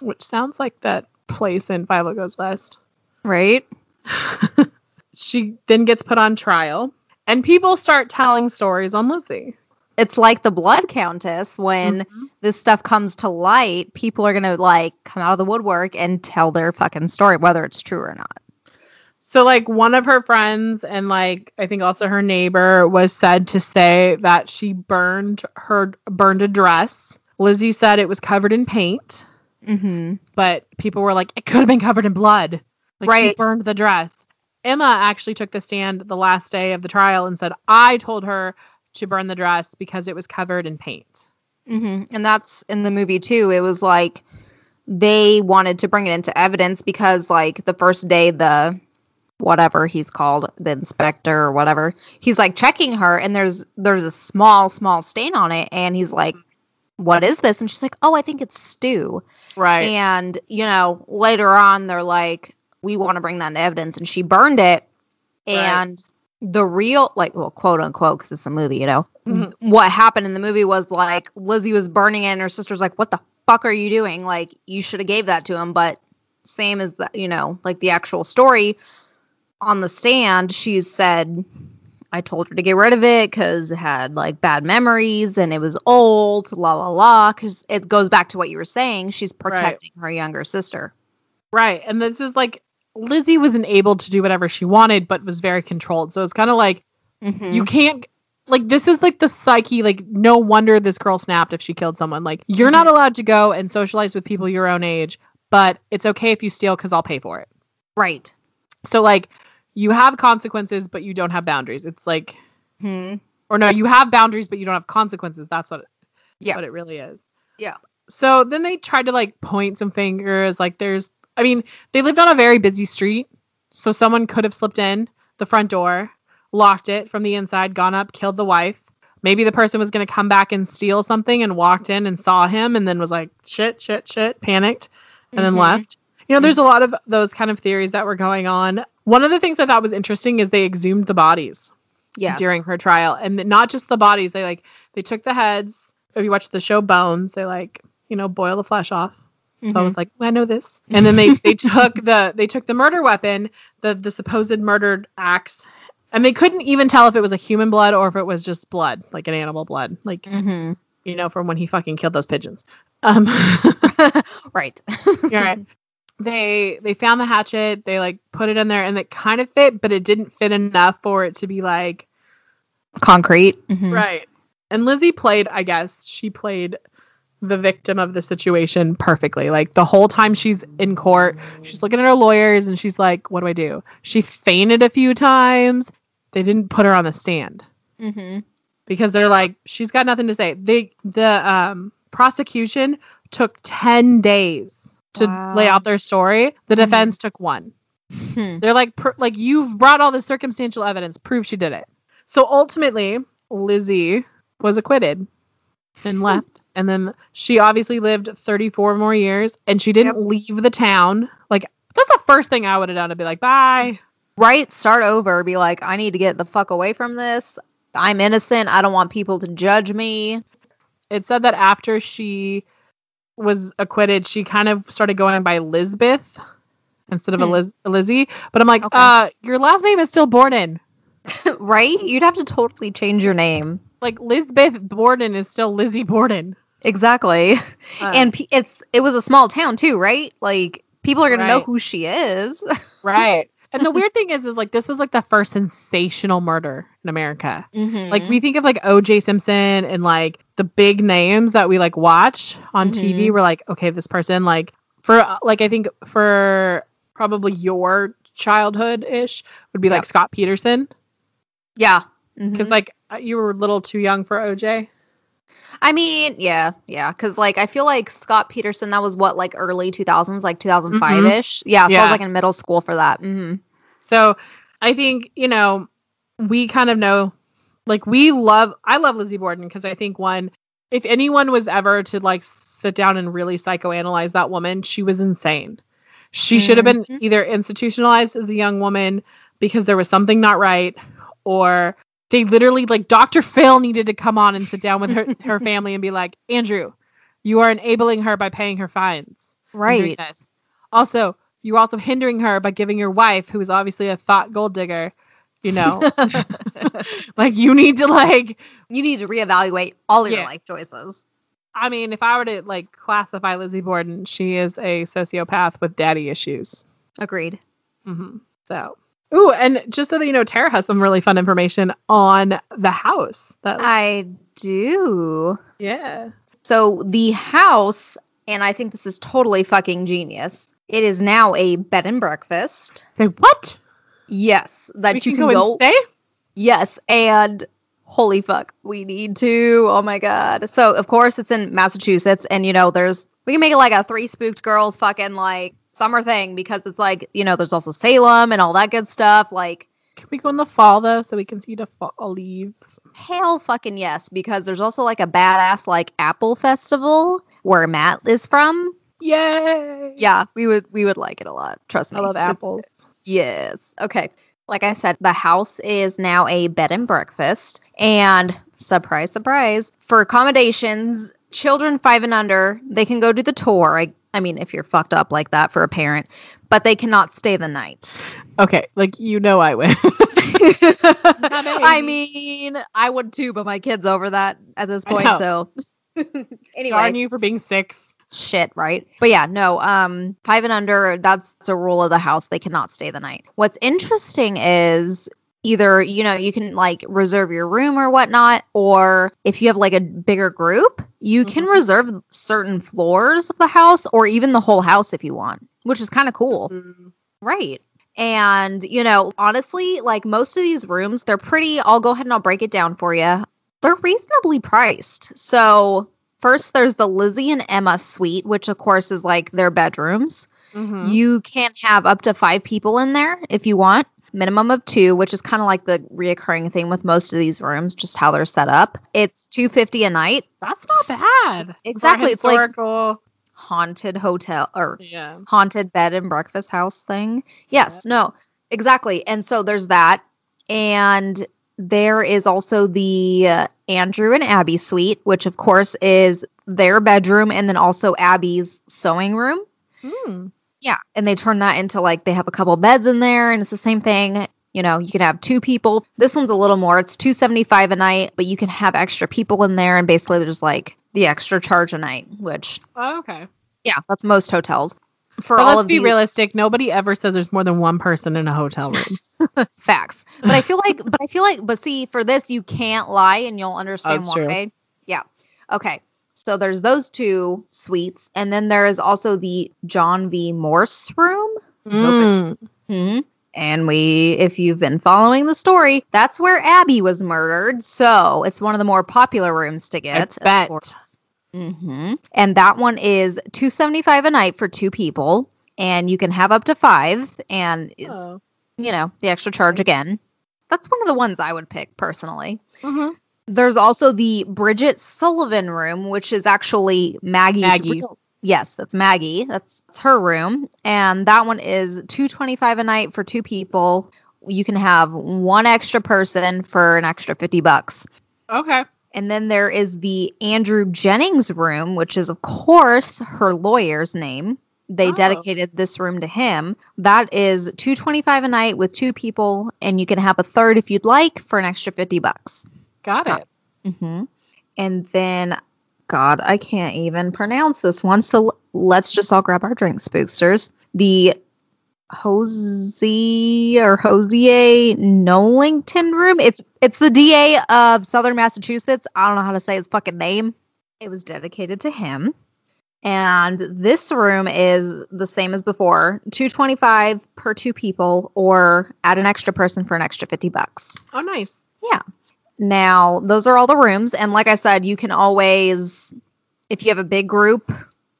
which sounds like that place in Five Goes West. Right. <laughs> she then gets put on trial, and people start telling stories on Lizzie. It's like the blood countess when Mhm. this stuff comes to light, people are going to like come out of the woodwork and tell their fucking story whether it's true or not. So, like, one of her friends, and like, I think also her neighbor, was said to say that she burned her burned a dress. Lizzie said it was covered in paint, Mhm. but people were like, it could have been covered in blood. Like, she Right. burned the dress. Emma actually took the stand the last day of the trial and said, I told her to burn the dress because it was covered in paint. Mhm. And that's in the movie too. It was like they wanted to bring it into evidence because like the first day the whatever he's called, the inspector or whatever. He's like checking her and there's there's a small small stain on it and he's like what is this? And she's like, "Oh, I think it's stew." Right. And, you know, later on they're like we want to bring that into evidence and she burned it Right. and the real like well quote unquote because it's a movie you know Mhm. what happened in the movie was like lizzie was burning it and her sister's like what the fuck are you doing like you should have gave that to him but same as the you know like the actual story on the stand she said i told her to get rid of it because it had like bad memories and it was old la la la because it goes back to what you were saying she's protecting her younger sister Right. And this is like Lizzie wasn't able to do whatever she wanted, but was very controlled. So it's kind of like Mm-hmm. you can't like this is like the psyche like no wonder this girl snapped if she killed someone like you're not allowed to go and socialize with people your own age but it's okay if you steal because i'll pay for it right so like you have consequences but you don't have boundaries. It's like hmm. or no you have boundaries but you don't have consequences. That's what Yeah. what it really is. Yeah. so then they tried to like point some fingers like there's i mean they lived on a very busy street so someone could have slipped in the front door locked it from the inside gone up killed the wife. Maybe the person was going to come back and steal something and walked in and saw him and then was like shit shit shit panicked and then Mhm. left. You know there's a lot of those kind of theories that were going on one of the things i thought was interesting is they exhumed the bodies yes. during her trial. And not just the bodies they like they took the heads. If you watch the show bones they like you know boil the flesh off. So i Mhm. was like i know this. And then they they <laughs> took the they took the murder weapon the the supposed murdered axe and they couldn't even tell if it was a human blood or if it was just blood like an animal blood like hmm you know from when he fucking killed those pigeons. Um <laughs> right they they found the hatchet they like put it in there and it kind of fit but it didn't fit enough for it to be like concrete Mhm. Right. And Lizzie played, I guess, she played the victim of the situation perfectly. Like the whole time she's in court, she's looking at her lawyers and she's like, What do I do? She fainted a few times. They didn't put her on the stand Mhm. because they're like, She's got nothing to say. They the um prosecution took ten days to Wow. lay out their story. The Mhm. defense took one. Hmm. They're like, pr- like you've brought all this circumstantial evidence, prove she did it. So ultimately, Lizzie was acquitted and left, and then she obviously lived 34 more years, and she didn't Yep. leave the town. Like that's the first thing I would have done. To be like, bye. right start over be like i need to get the fuck away from this i'm innocent i don't want people to judge me It said that after she was acquitted, she kind of started going by Lizbeth instead of Hmm. Eliz- Lizzie. But I'm like, Okay. uh, your last name is still Borden. <laughs> right you'd have to totally change your name Like Lizbeth Borden is still Lizzie Borden. exactly <laughs> Uh, and pe- it's it was a small town too right like people are gonna know who she is <laughs> right. And the weird thing is, is like this was like the first sensational murder in America. Mhm. Like we think of like O.J. Simpson and like the big names that we like watch on TV. Mhm. We're like, okay, this person like for like I think for probably your childhood ish would be like Scott Peterson yeah because Mhm. like uh, you were a little too young for O.J. I mean, yeah, yeah, because like I feel like Scott Peterson, that was what like early two thousands, like two thousand five ish. Yeah, so I was like in middle school for that. hmm So I think, you know, we kind of know like we love I love Lizzie Borden because I think one if anyone was ever to like sit down and really psychoanalyze that woman, she was insane. She should have been Mhm. either institutionalized as a young woman because there was something not right or they literally like Dr. Phil needed to come on and sit down with her <laughs> her family and be like, "Andrew, you are enabling her by paying her fines." Right. Also, you're also hindering her by giving your wife, who is obviously a thought gold digger, you know, <laughs> <laughs> like you need to like. You need to reevaluate all your Yeah. life choices. I mean, if I were to like classify Lizzie Borden, she is a sociopath with daddy issues. Agreed. hmm So, ooh, and just so that you know, Tara has some really fun information on the house. That I do. yeah, So the house, and I think this is totally fucking genius. It is now a bed and breakfast. say what? Yes, that we you can, can go, stay. Yes, and holy fuck, we need to. Oh my god. So of course it's in Massachusetts, and you know there's we can make it like a three spooked girls fucking like summer thing because it's like, you know, there's also Salem and all that good stuff. Like, Can we go in the fall though, so we can see the fall leaves? hell fucking yes, because there's also like a badass like apple festival where Matt is from. Yay! Yeah, we would we would like it a lot. Trust me. I love apples. Yes. Okay. Like I said, the house is now a bed and breakfast. And surprise, surprise, for accommodations, children five and under, they can go do the tour. I, I mean, if you're fucked up like that for a parent, but they cannot stay the night. Okay, like you know I win. <laughs> I mean, I would too, but my kid's over that at this point. So, <laughs> anyway, Darn you for being six. Shit, right? But yeah, no, um, five and under, that's a rule of the house. They cannot stay the night. What's interesting is either, you know, you can like reserve your room or whatnot, or if you have like a bigger group, you can Mhm. reserve certain floors of the house or even the whole house if you want, which is kind of cool. Right. And, you know, honestly, like most of these rooms, they're pretty. I'll go ahead and I'll break it down for you. They're reasonably priced. So, first, there's the Lizzie and Emma suite, which, of course, is like their bedrooms. Mhm. You can have up to five people in there if you want, minimum of two, which is kind of like the reoccurring thing with most of these rooms, just how they're set up. It's 250 a night. That's not bad. Exactly, it's like- historical. Haunted hotel or yeah. haunted bed and breakfast house thing. Yes, no, exactly. And so there's that. And there is also the uh, Andrew and Abby suite, which of course is their bedroom and then also Abby's sewing room. Hmm. Yeah. And they turn that into like they have a couple beds in there and it's the same thing. You know, you can have two people. This one's a little more. It's 275 a night, but you can have extra people in there and basically there's like the extra charge a night, which Oh, okay. yeah, that's most hotels. For But all let's of be these- realistic. Nobody ever says there's more than one person in a hotel room. <laughs> Facts. But I feel like, but I feel like, but see, for this, you can't lie and you'll understand That's true. why. Yeah. Okay. So there's those two suites. And then there is also the John V. Morse room. Mm. hmm And we, if you've been following the story, that's where Abby was murdered. So it's one of the more popular rooms to get. I bet. Hmm And that one is two seventy five a night for two people, and you can have up to five. And it's Oh. you know, the extra charge again. That's one of the ones I would pick personally. Mhm. There's also the Bridget Sullivan room, which is actually Maggie's Maggie. real- Yes, that's Maggie. That's, that's her room, and that one is two twenty five a night for two people. You can have one extra person for an extra fifty bucks. Okay. And then there is the Andrew Jennings room, which is, of course, her lawyer's name. They Oh. dedicated this room to him. That is two twenty five a night with two people, and you can have a third if you'd like for an extra fifty bucks. Got it. mm-hmm And then, God, I can't even pronounce this one. So let's just all grab our drinks, spooksters. The Hosey or Hosier Nolington room. It's it's the DA of Southern Massachusetts. I don't know how to say his fucking name. It was dedicated to him. And this room is the same as before, 225 per two people or add an extra person for an extra 50 bucks. Oh, nice. Yeah. Now, those are all the rooms. And like I said, you can always, if you have a big group,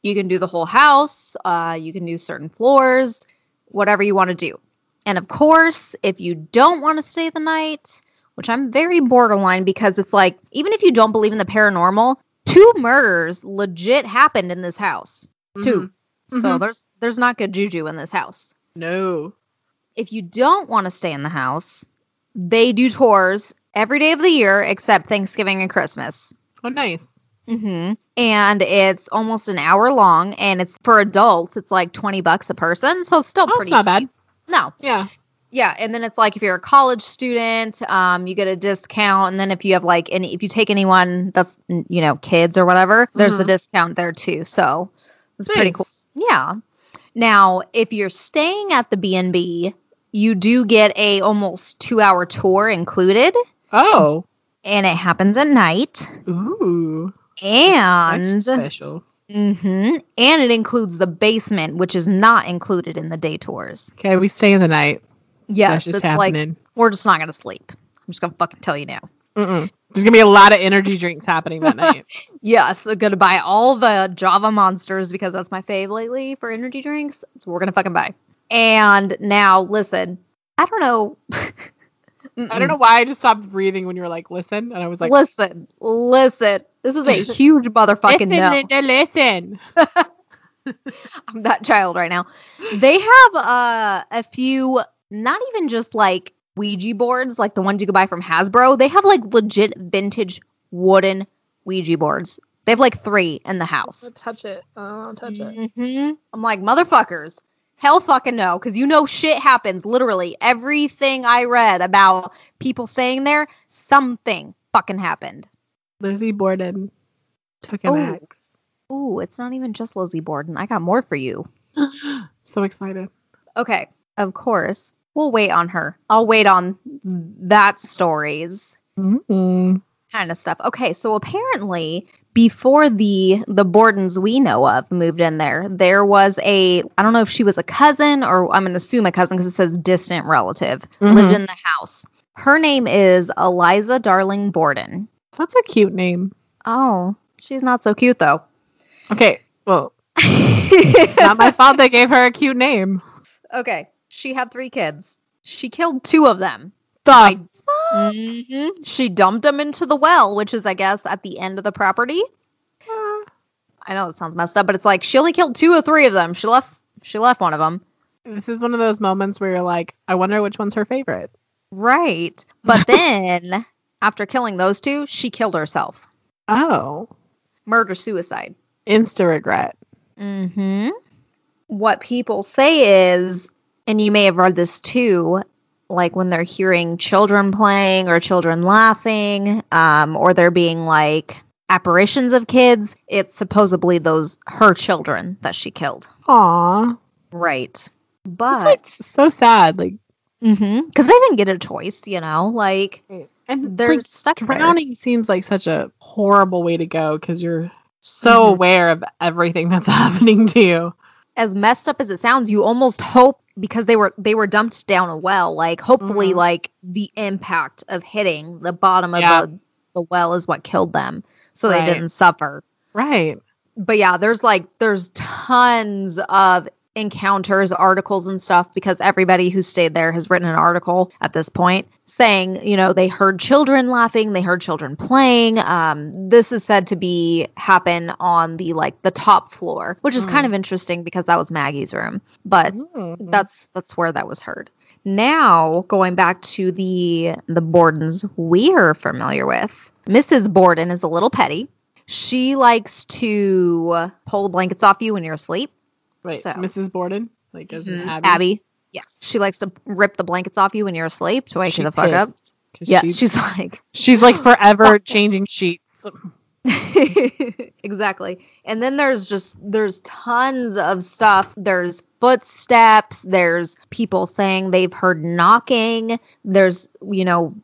you can do the whole house. Uh, you can do certain floors, whatever you want to do. And of course, if you don't want to stay the night, which I'm very borderline because it's like, even if you don't believe in the paranormal, two murders legit happened in this house. Two. So Mhm. there's there's not good juju in this house. No. If you don't want to stay in the house, they do tours every day of the year except Thanksgiving and Christmas. Oh, nice. Mm-hmm. And it's almost an hour long, and it's for adults. It's like twenty bucks a person, so it's still Oh, pretty. it's not bad. No, Yeah. yeah, and then it's like if you're a college student, um, you get a discount, and then if you have like any, if you take anyone that's you know kids or whatever, there's the Mhm. discount there too. So it's pretty cool. Yeah. Now, if you're staying at the B and B, you do get a almost two hour tour included, Oh. and it happens at night, Ooh. And That's special. hmm and it includes the basement, which is not included in the day tours. Okay, we stay in the night. Yes, That's just it's like we're just not gonna sleep. I'm just gonna fucking tell you now. Mm-mm. There's gonna be a lot of energy drinks happening that night. <laughs> Yes, I'm gonna buy all the Java monsters because that's my fave lately for energy drinks. So we're gonna fucking buy. And now, listen, I don't know. <laughs> I don't know why I just stopped breathing when you were like, "Listen," and I was like, listen, listen. This is a <laughs> huge motherfucking "Listen, no. Linda, listen." <laughs> I'm that child right now. They have uh, a few, not even just like Ouija boards, like the ones you could buy from Hasbro. They have like legit vintage wooden Ouija boards. They have like three in the house. touch it. Oh, touch hmm I'm like, motherfuckers, hell fucking no, because you know shit happens. Literally, everything I read about people staying there, something fucking happened. Lizzie Borden took an Oh. axe. Ooh, it's not even just Lizzie Borden. I got more for you. <gasps> so excited. Okay, of course. We'll wait on her. I'll wait on that stories Mm-mm. Kind of stuff. Okay, so apparently before the the Bordens we know of moved in there, there was a I don't know if she was a cousin or I'm going to assume a cousin because it says distant relative lived Mhm. in the house. Her name is Eliza Darling Borden. That's a cute name. Oh, she's not so cute though. Okay, well, <laughs> not my fault they gave her a cute name. okay, she had three kids. She killed two of them. The Mhm. She dumped them into the well, which is, I guess, at the end of the property. I know that sounds messed up, but it's like she only killed two or three of them. She left. She left one of them. this is one of those moments where you're like, I wonder which one's her favorite. Right. But <laughs> then, after killing those two, she killed herself. Oh, Murder suicide. insta regret. Mm-hmm. What people say is, and you may have read this too, like when they're hearing children playing or children laughing, um, or there being like apparitions of kids, it's supposedly those her children that she killed. Aw, Right. But like so sad. Like, mm-hmm, because they didn't get a choice, you know, like and they're like, stuck there. drowning seems like such a horrible way to go because you're so Mhm. aware of everything that's <laughs> happening to you. As messed up as it sounds, you almost hope because they were they were dumped down a well, like hopefully Mhm. like the impact of hitting the bottom of Yeah. the, the well is what killed them. So Right. they didn't suffer. Right. But yeah, there's like there's tons of encounters, articles and stuff because everybody who stayed there has written an article at this point saying, you know, they heard children laughing, they heard children playing. Um, this is said to be happen on the like the top floor, which is kind Mm. of interesting because that was Maggie's room. But Mhm. that's that's where that was heard. Now going back to the the Bordens we're familiar with. Mrs. Borden is a little petty. She likes to pull the blankets off you when you're asleep. Wait, so- Mrs. Borden, like as Mhm. Abby. Abby. Yes. She likes to rip the blankets off you when you're asleep to wake you the fuck up. Yeah, she's, she's <laughs> like she's like <gasps> forever changing sheets. <laughs> exactly. And then there's just there's tons of stuff. There's footsteps, there's people saying they've heard knocking, there's, you know,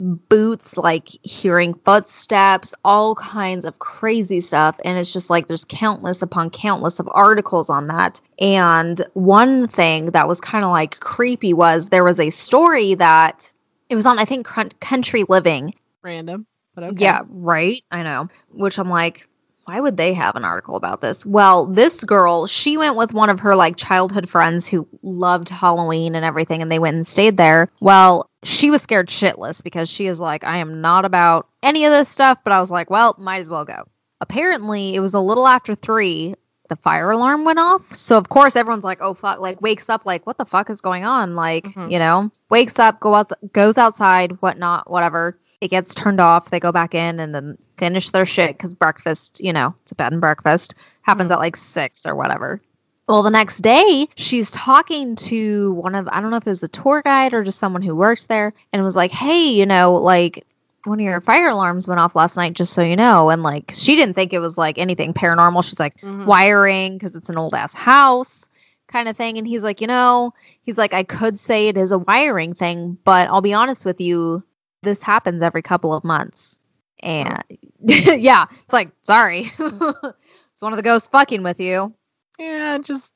boots like hearing footsteps, all kinds of crazy stuff and it's just like there's countless upon countless of articles on that. And one thing that was kind of like creepy was there was a story that it was on I think Country Living Random, but okay. yeah, right. I know. Which I'm like, why would they have an article about this? Well, this girl, she went with one of her like childhood friends who loved Halloween and everything, and they went and stayed there. Well, she was scared shitless because she is like, I am not about any of this stuff, but I was like, well, might as well go. Apparently, it was a little after three. The fire alarm went off. So, of course, everyone's like, oh, fuck, like, wakes up, like, what the fuck is going on? Like, Mhm. you know, wakes up, go out, goes outside, whatnot, whatever it gets turned off. They go back in and then finish their shit because breakfast, you know, it's a bed and breakfast happens at like six or whatever. Well, the next day, she's talking to one of, I don't know if it was a tour guide or just someone who works there, and was like, hey, you know, like one of your fire alarms went off last night, just so you know. And like, she didn't think it was like anything paranormal. She's like, Mhm. wiring because it's an old ass house kind of thing. And he's like, you know, he's like, I could say it is a wiring thing, but I'll be honest with you, this happens every couple of months. And <laughs> yeah, it's like, sorry. <laughs> it's one of the ghosts fucking with you. Yeah, just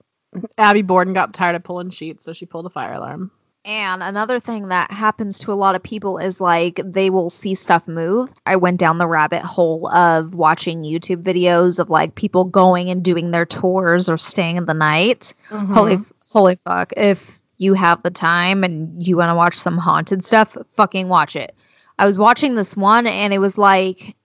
Abby Borden got tired of pulling sheets, so she pulled a fire alarm. And another thing that happens to a lot of people is like they will see stuff move. I went down the rabbit hole of watching YouTube videos of like people going and doing their tours or staying in the night. Mm-hmm. Holy holy fuck. If you have the time and you want to watch some haunted stuff, fucking watch it. I was watching this one and it was like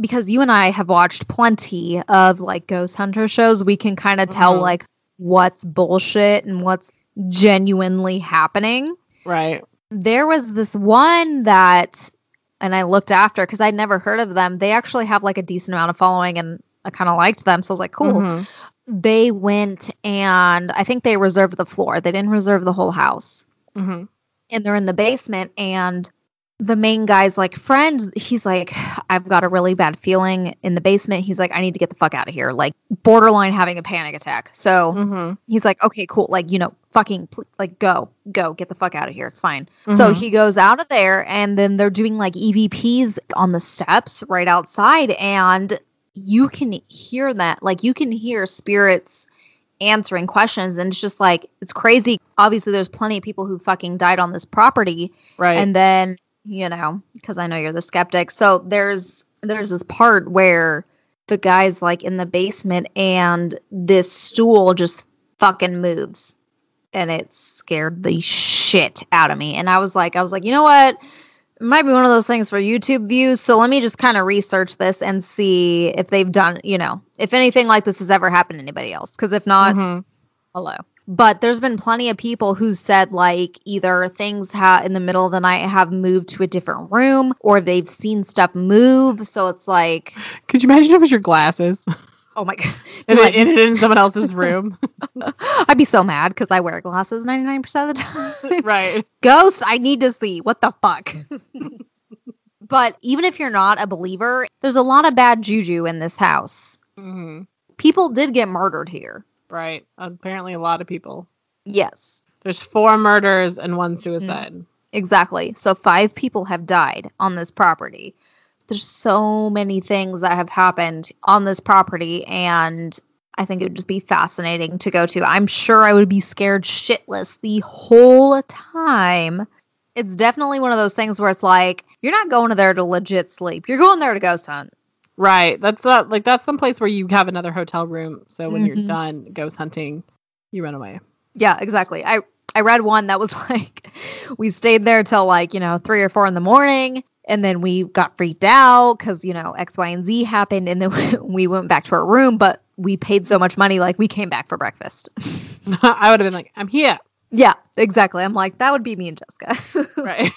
because you and I have watched plenty of like ghost hunter shows, we can kind of tell Mhm. like what's bullshit and what's genuinely happening. Right. There was this one that and I looked after because I'd never heard of them. They actually have like a decent amount of following and I kind of liked them. So I was like, cool Mhm. they went and I think they reserved the floor. They didn't reserve the whole house. Mhm. And they're in the basement and the main guy's like friend, he's like I've got a really bad feeling in the basement. He's like I need to get the fuck out of here. Like borderline having a panic attack. So Mhm. he's like okay, cool. Like, you know, fucking like go. Go. Get the fuck out of here. It's fine. So Mhm. he goes out of there and then they're doing like EVPs on the steps right outside and you can hear that. Like you can hear spirits answering questions and it's just like it's crazy. Obviously there's plenty of people who fucking died on this property Right. and then, you know, because I know you're the skeptic. So there's there's this part where the guy's like in the basement and this stool just fucking moves and it scared the shit out of me. And I was like, I was like, you know what? It might be one of those things for YouTube views. So let me just kind of research this and see if they've done, you know, if anything like this has ever happened to anybody else. Because if not, Mhm. hello. But there's been plenty of people who said like either things ha- in the middle of the night have moved to a different room or they've seen stuff move. So it's like, Could you imagine if it was your glasses oh my god, <laughs> and Like- it ended in someone else's room? <laughs> I'd be so mad because I wear glasses 99% of the time. <laughs> right. Ghosts, I need to see. What the fuck? but even if you're not a believer, there's a lot of bad juju in this house. hmm People did get murdered here. Right. Apparently, a lot of people. Yes, There's four murders and one mm-hmm. suicide. exactly. So five people have died on this property. There's so many things that have happened on this property, and I think it would just be fascinating to go to. I'm sure I would be scared shitless the whole time. It's definitely one of those things where it's like, you're not going to there to legit sleep. You're going there to ghost hunt. Right. That's not like that's some place where you have another hotel room. So when you're Mhm. done ghost hunting, you run away. Yeah, exactly. I I read one that was <laughs> like we stayed there till like, you know, 3 or 4 in the morning and then we got freaked out cuz you know, X Y and Z happened and then <laughs> we went back to our room, but we paid so much money like we came back for breakfast. <laughs> I would have been like, I'm here. yeah, exactly. I'm like that would be me and Jessica. Right.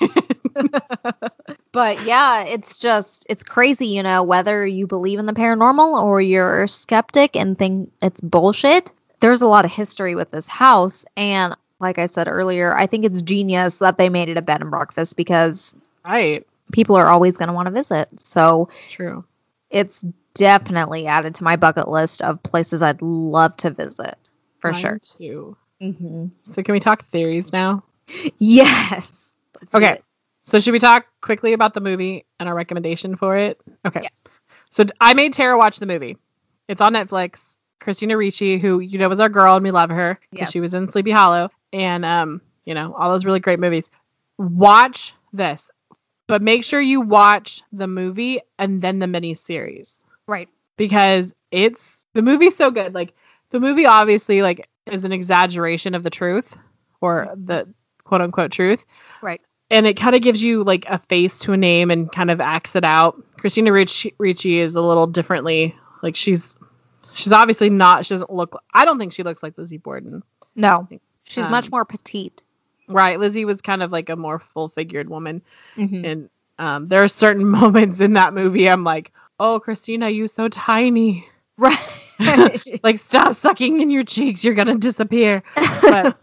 <laughs> but yeah, it's just it's crazy, you know, whether you believe in the paranormal or you're a skeptic and think it's bullshit. There's a lot of history with this house and like I said earlier, I think it's genius that they made it a bed and breakfast because right. people are always going to want to visit. So, It's true. it's definitely added to my bucket list of places I'd love to visit for Mine sure. Too. hmm So can we talk theories now? <laughs> Yes. Let's Okay. So should we talk quickly about the movie and our recommendation for it? Okay. Yes. So I made Tara watch the movie. It's on Netflix. Christina Ricci, who you know was our girl and we love her because Yes. she was in Sleepy Hollow and um, you know, all those really great movies. Watch this. But make sure you watch the movie and then the mini series Right. because it's the movie's so good. Like the movie obviously like is an exaggeration of the truth or the quote unquote truth. Right. And it kind of gives you like a face to a name and kind of acts it out. Christina Ricci, Ricci is a little differently like she's she's obviously not she doesn't look I don't think she looks like Lizzie Borden. No. She's much Um, more petite. Right. Lizzie was kind of like a more full figured woman. Mhm. And um, there are certain <laughs> moments in that movie I'm like, oh Christina, you so tiny. Right. <laughs> like stop sucking in your cheeks you're gonna disappear <laughs> but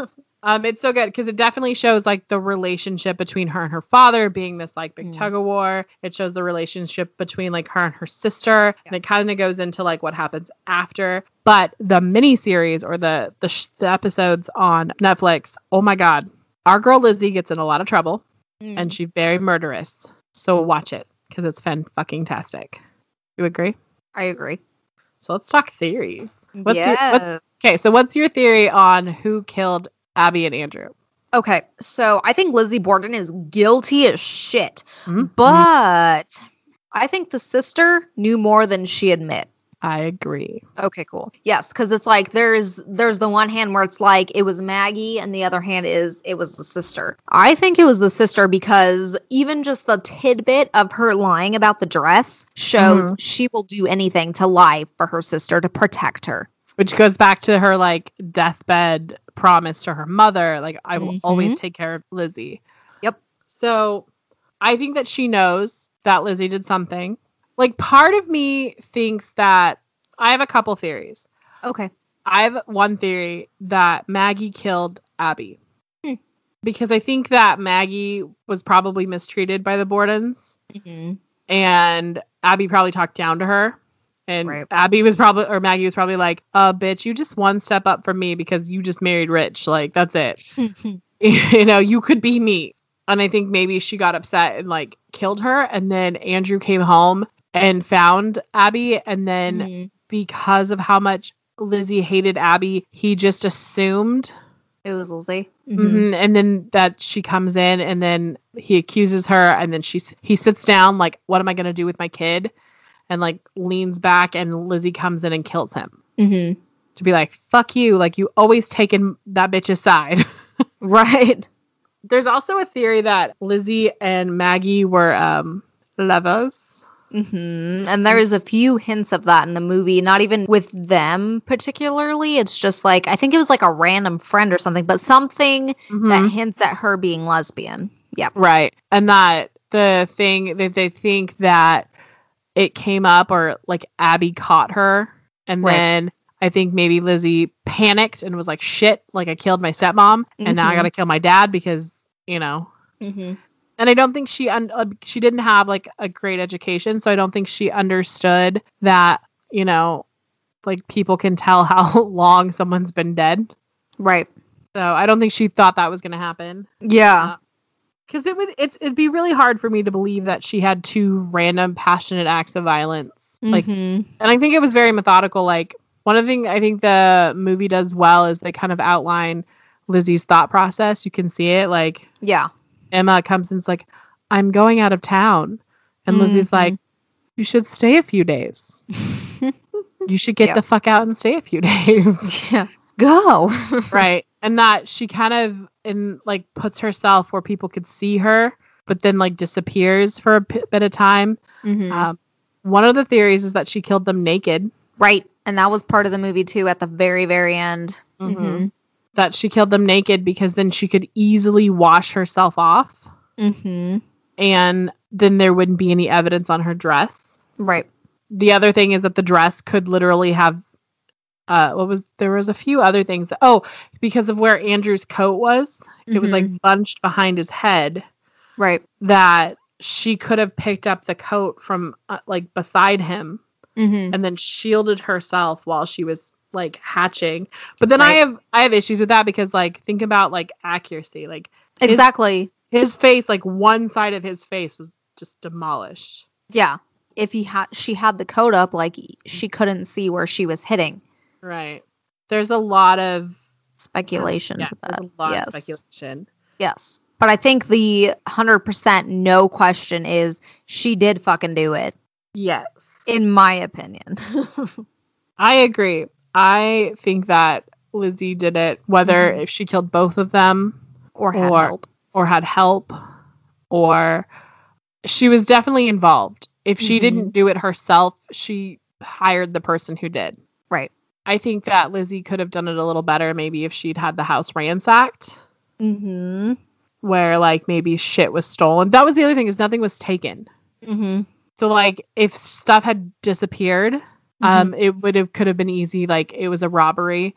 um it's so good because it definitely shows like the relationship between her and her father being this like big Mm. tug of war it shows the relationship between like her and her sister and it kind of goes into like what happens after but the mini series or the the, sh- the episodes on netflix oh my god our girl lizzie gets in a lot of trouble Mm. and she's very murderous so watch it because it's fan fucking tastic you agree I agree. so let's talk theories What's your- yes. Okay, so what's your theory on who killed Abby and Andrew? Okay, so I think Lizzie Borden is guilty as shit, Mhm. but I think the sister knew more than she admit. I agree. Okay, cool. Yes, because it's like there's there's the one hand where it's like it was Maggie, and the other hand is it was the sister. I think it was the sister because even just the tidbit of her lying about the dress shows Mhm. she will do anything to lie for her sister to protect her. Which goes back to her like deathbed promise to her mother, like I will Mhm. always take care of Lizzie. Yep. So I think that she knows that Lizzie did something. Like part of me thinks that I have a couple theories. Okay. I have one theory that Maggie killed Abby. Hmm. Because I think that Maggie was probably mistreated by the Bordens Mm-hmm. and Abby probably talked down to her. And Right. Abby was probably, or Maggie was probably like, uh, bitch, you just one step up from me because you just married Rich. Like, that's it. <laughs> <laughs> you know, you could be me. And I think maybe she got upset and like killed her. And then Andrew came home and found Abby. And then Mhm. because of how much Lizzie hated Abby, he just assumed. It was Lizzie. Mhm, And then that she comes in and then he accuses her. And then she's, he sits down, like, what am I going to do with my kid? And like leans back and Lizzie comes in and kills him Mm-hmm. to be like, fuck you. Like, you always taken that bitch's side. <laughs> Right. There's also a theory that Lizzie and Maggie were um lovers. hmm And there's a few hints of that in the movie, not even with them particularly. It's just like, I think it was like a random friend or something, but something that Mhm. hints at her being lesbian. Yep. Right. And that the thing that they think that it came up or like Abby caught her and Right. then I think maybe Lizzie panicked and was like, shit, like I killed my stepmom and now I Mhm. got to kill my dad because, you know, Mm-hmm. and I don't think she un- uh, she didn't have like a great education, so I don't think she understood that you know, like people can tell <laughs> how long someone's been dead. Right. So I don't think she thought that was to happen Yeah. Because it would it's it'd be really hard for me to believe that she had two random passionate acts of violence. Like, Mhm. and I think it was very methodical. Like one of the things I think the movie does well is they kind of outline Lizzie's thought process. You can see it like yeah. Emma comes and is like, I'm going out of town. And Lizzie's Mhm. like, You should stay a few days. <laughs> You should get Yeah. the fuck out and stay a few <laughs> days. yeah. Go. <laughs> right. And that she kind of in like puts herself where people could see her, but then like disappears for a p- bit of time. Mhm. Um, one of the theories is that she killed them naked. right. And that was part of the movie too at the very, very end. Mhm. That she killed them naked because then she could easily wash herself off Mm-hmm. and then there wouldn't be any evidence on her dress. Right. the other thing is that the dress could literally have uh what was there was a few other things that, oh because of where andrew's coat was it was like bunched behind his head Right. that she could have picked up the coat from uh, like beside him Mm-hmm. and then shielded herself while she was like hatching but then i have i have issues with that because like think about like accuracy like his- Exactly. his face like one side of his face was just demolished Yeah. If he had, she had the coat up, like she couldn't see where she was hitting. Right there's a lot of Speculation yeah, to there's that. a lot yes. of speculation Yes. But I think the 100% no question is she did fucking do it, Yes. in my opinion. <laughs> I agree. I think that Lizzie did it, whether Mhm. if she killed both of them or had Or- help. or had help, or she was definitely involved. If she Mhm. didn't do it herself, she hired the person who did. I think that Lizzie could have done it a little better maybe if she'd had the house ransacked, Mm-hmm. where like maybe shit was stolen. That was the other thing is nothing was taken. Mm-hmm. So like if stuff had disappeared, Mm-hmm. um it would have could have been easy like it was a robbery.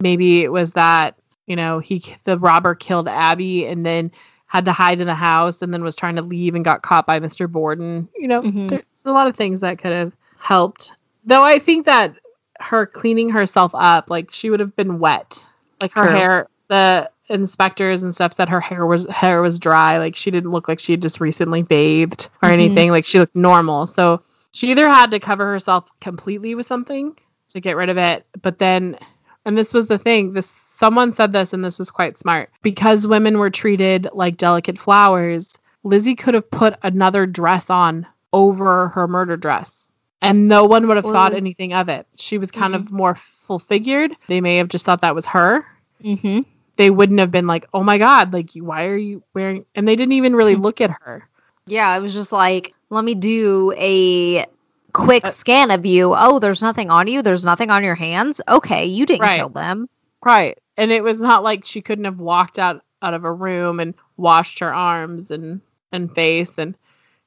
Maybe it was that, you know, he the robber killed Abby and then had to hide in the house and then was trying to leave and got caught by Mr. Borden. You know, Mhm. there's a lot of things that could have helped. Though I think that her cleaning herself up, like she would have been wet. Like her True. hair the inspectors and stuff said her hair was hair was dry like she didn't look like she had just recently bathed or Mhm. anything like she looked normal so she either had to cover herself completely with something to get rid of it but then and this was the thing This someone said this, and this was quite smart. Because women were treated like delicate flowers, Lizzie could have put another dress on over her murder dress, and no one would have thought anything of it. She was kind of more full figured. They may have just thought that was her. Mm-hmm. They wouldn't have been like, "Oh my god, like why are you wearing?" And they didn't even really Mm-hmm. look at her. Yeah, it was just like, let me do a quick Uh, scan of you. Oh, there's nothing on you. There's nothing on your hands. Okay, you didn't Right. kill them. Right. And it was not like she couldn't have walked out out of a room and washed her arms and and face and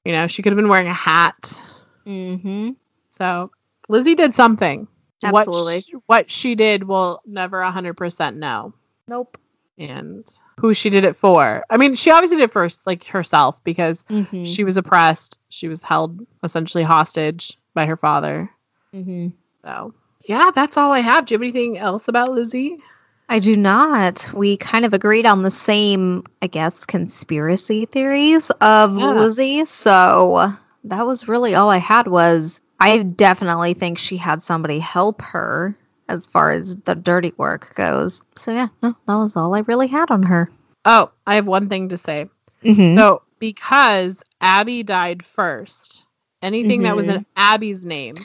you know, she could have been wearing a hat. Mm-hmm. So, Lizzie did something. Absolutely. What she, what she did we'll never 100% know. Nope. And who she did it for. I mean, she obviously did it first like herself because Mm-hmm. she was oppressed. She was held essentially hostage by her father. mm-hmm. So, yeah, that's all I have. Do you have anything else about Lizzie? I do not. We kind of agreed on the same, I guess, conspiracy theories of Yeah. Lizzie. So that was really all I had was I definitely think she had somebody help her as far as the dirty work goes. So yeah, no, that was all I really had on her. Oh, I have one thing to say. Mm-hmm. So, because Abby died first, anything that was in Abby's name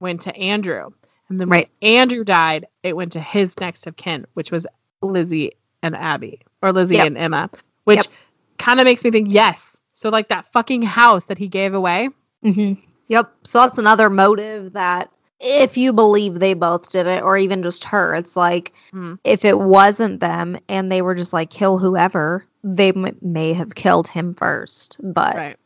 went to Andrew. And then Right. when Andrew died, it went to his next of kin, which was Lizzie and Abby, or Lizzie Yep. and Emma, which Yep. kind of makes me think, yes. So, like that fucking house that he gave away. Mm-hmm. Yep. So that's another motive that if you believe they both did it, or even just her, it's like Hmm. if it wasn't them and they were just like kill whoever, they m- may have killed him first. But Right.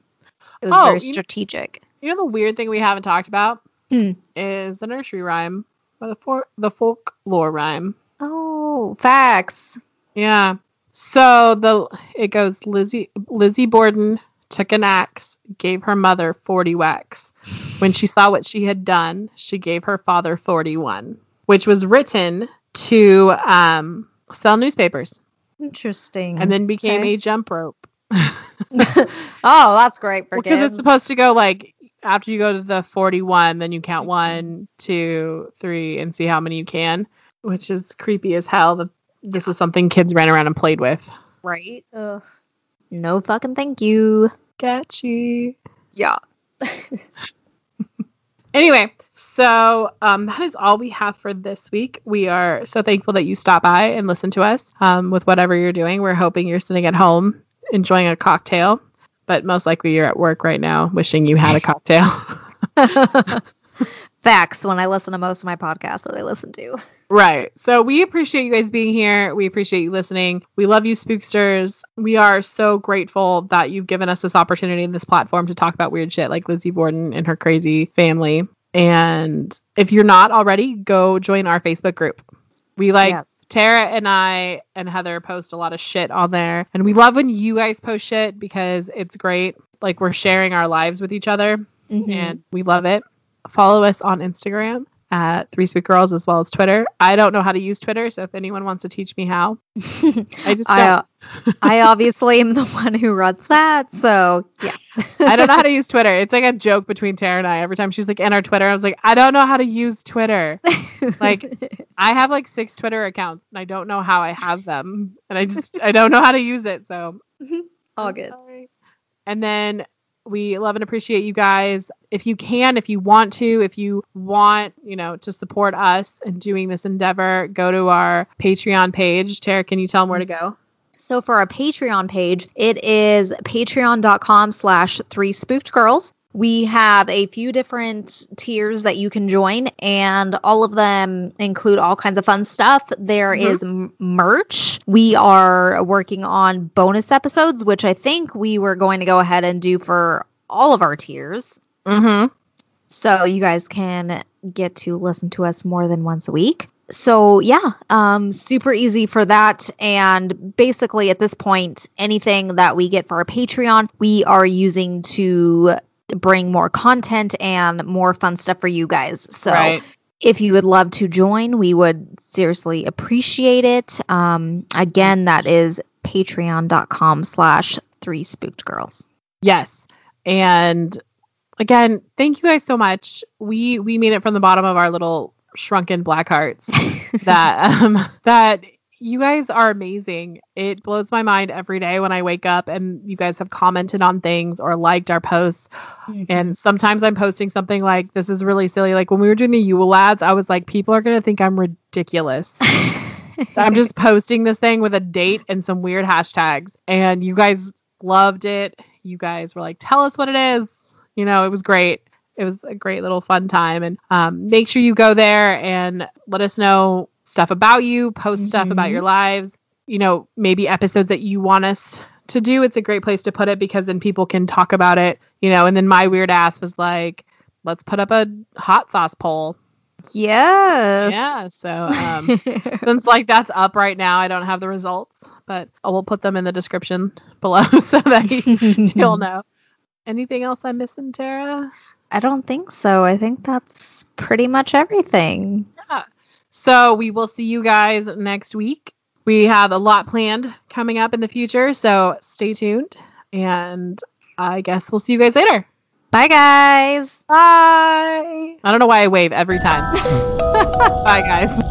it was Oh, very you- strategic. You know the weird thing we haven't talked about Hmm. is the nursery rhyme, or the for- the folklore rhyme. Oh, facts. Yeah. So the it goes Lizzie Lizzie Borden took an axe, gave her mother 40 whacks. When she saw what she had done, she gave her father 41, which was written to um, sell newspapers Interesting. and then became Okay. a jump rope. <laughs> oh, that's great for Because kids. it's supposed to go like after you go to the 41, then you count one, two, three, and see how many you can, which is creepy as hell. That this is something kids ran around and played with. right. Ugh. No fucking thank you. Sketchy. Yeah. <laughs> Anyway, so um, that is all we have for this week. We are so thankful that you stop by and listen to us um, with whatever you're doing. We're hoping you're sitting at home enjoying a cocktail, but most likely you're at work right now wishing you had a cocktail. <laughs> <laughs> Facts when I listen to most of my podcasts that I listen to. Right. So we appreciate you guys being here. We appreciate you listening. We love you, spooksters. We are so grateful that you've given us this opportunity and this platform to talk about weird shit like Lizzie Borden and her crazy family. And if you're not already, go join our Facebook group. We like Yes. Tara and I and Heather post a lot of shit on there. And we love when you guys post shit because it's great. Like we're sharing our lives with each other Mhm. and we love it. Follow us on Instagram at Three Spooked Girls as well as Twitter. I don't know how to use Twitter, so if anyone wants to teach me how, <laughs> I just I. I <laughs> obviously am the one who runs that, so yeah. I don't know how to use Twitter. It's like a joke between Tara and I. Every time she's like in our Twitter, I was like, I don't know how to use Twitter. Like, <laughs> I have like six Twitter accounts and I don't know how I have them. And I just I don't know how to use it. So all good. And then we love and appreciate you guys. If you can, if you want to, if you want, you know, to support us in doing this endeavor, go to our Patreon page. Tara, can you tell them where to go? So for our Patreon page, it is patreon.com slash three spooked girls. We have a few different tiers that you can join, and all of them include all kinds of fun stuff. There Mhm. is m- merch. We are working on bonus episodes, which I think we were going to go ahead and do for all of our tiers. Mm-hmm. So you guys can get to listen to us more than once a week. So yeah, um, super easy for that. And basically at this point, anything that we get for our Patreon, we are using to bring more content and more fun stuff for you guys. So right. if you would love to join, we would seriously appreciate it. Um, again, that is patreon.com slash three spooked girls. Yes. And again, thank you guys so much. We we made it from the bottom of our little shrunken black hearts <laughs> that um that you guys are amazing. It blows my mind every day when I wake up and you guys have commented on things or liked our posts. Mm-hmm. And sometimes I'm posting something like, this is really silly. Like when we were doing the Yule ads, I was like, people are going to think I'm ridiculous. <laughs> I'm just posting this thing with a date and some weird hashtags. And you guys loved it. You guys were like, tell us what it is. You know, it was great. It was a great little fun time. And um, make sure you go there and let us know stuff about you, post stuff about Mhm. your lives, you know, maybe episodes that you want us to do. It's a great place to put it because then people can talk about it, you know. And then my weird ass was like, let's put up a hot sauce poll. yes. Yeah. So, <laughs> um, since like that's up right now, I don't have the results, but I will put them in the description <laughs> below so that you'll <laughs> know. Anything else I'm missing, Tara? I don't think so. I think that's pretty much everything. So we will see you guys next week. We have a lot planned coming up in the future, so stay tuned. And I guess we'll see you guys later. Bye, guys. Bye. I don't know why I wave every time. <laughs> Bye, guys.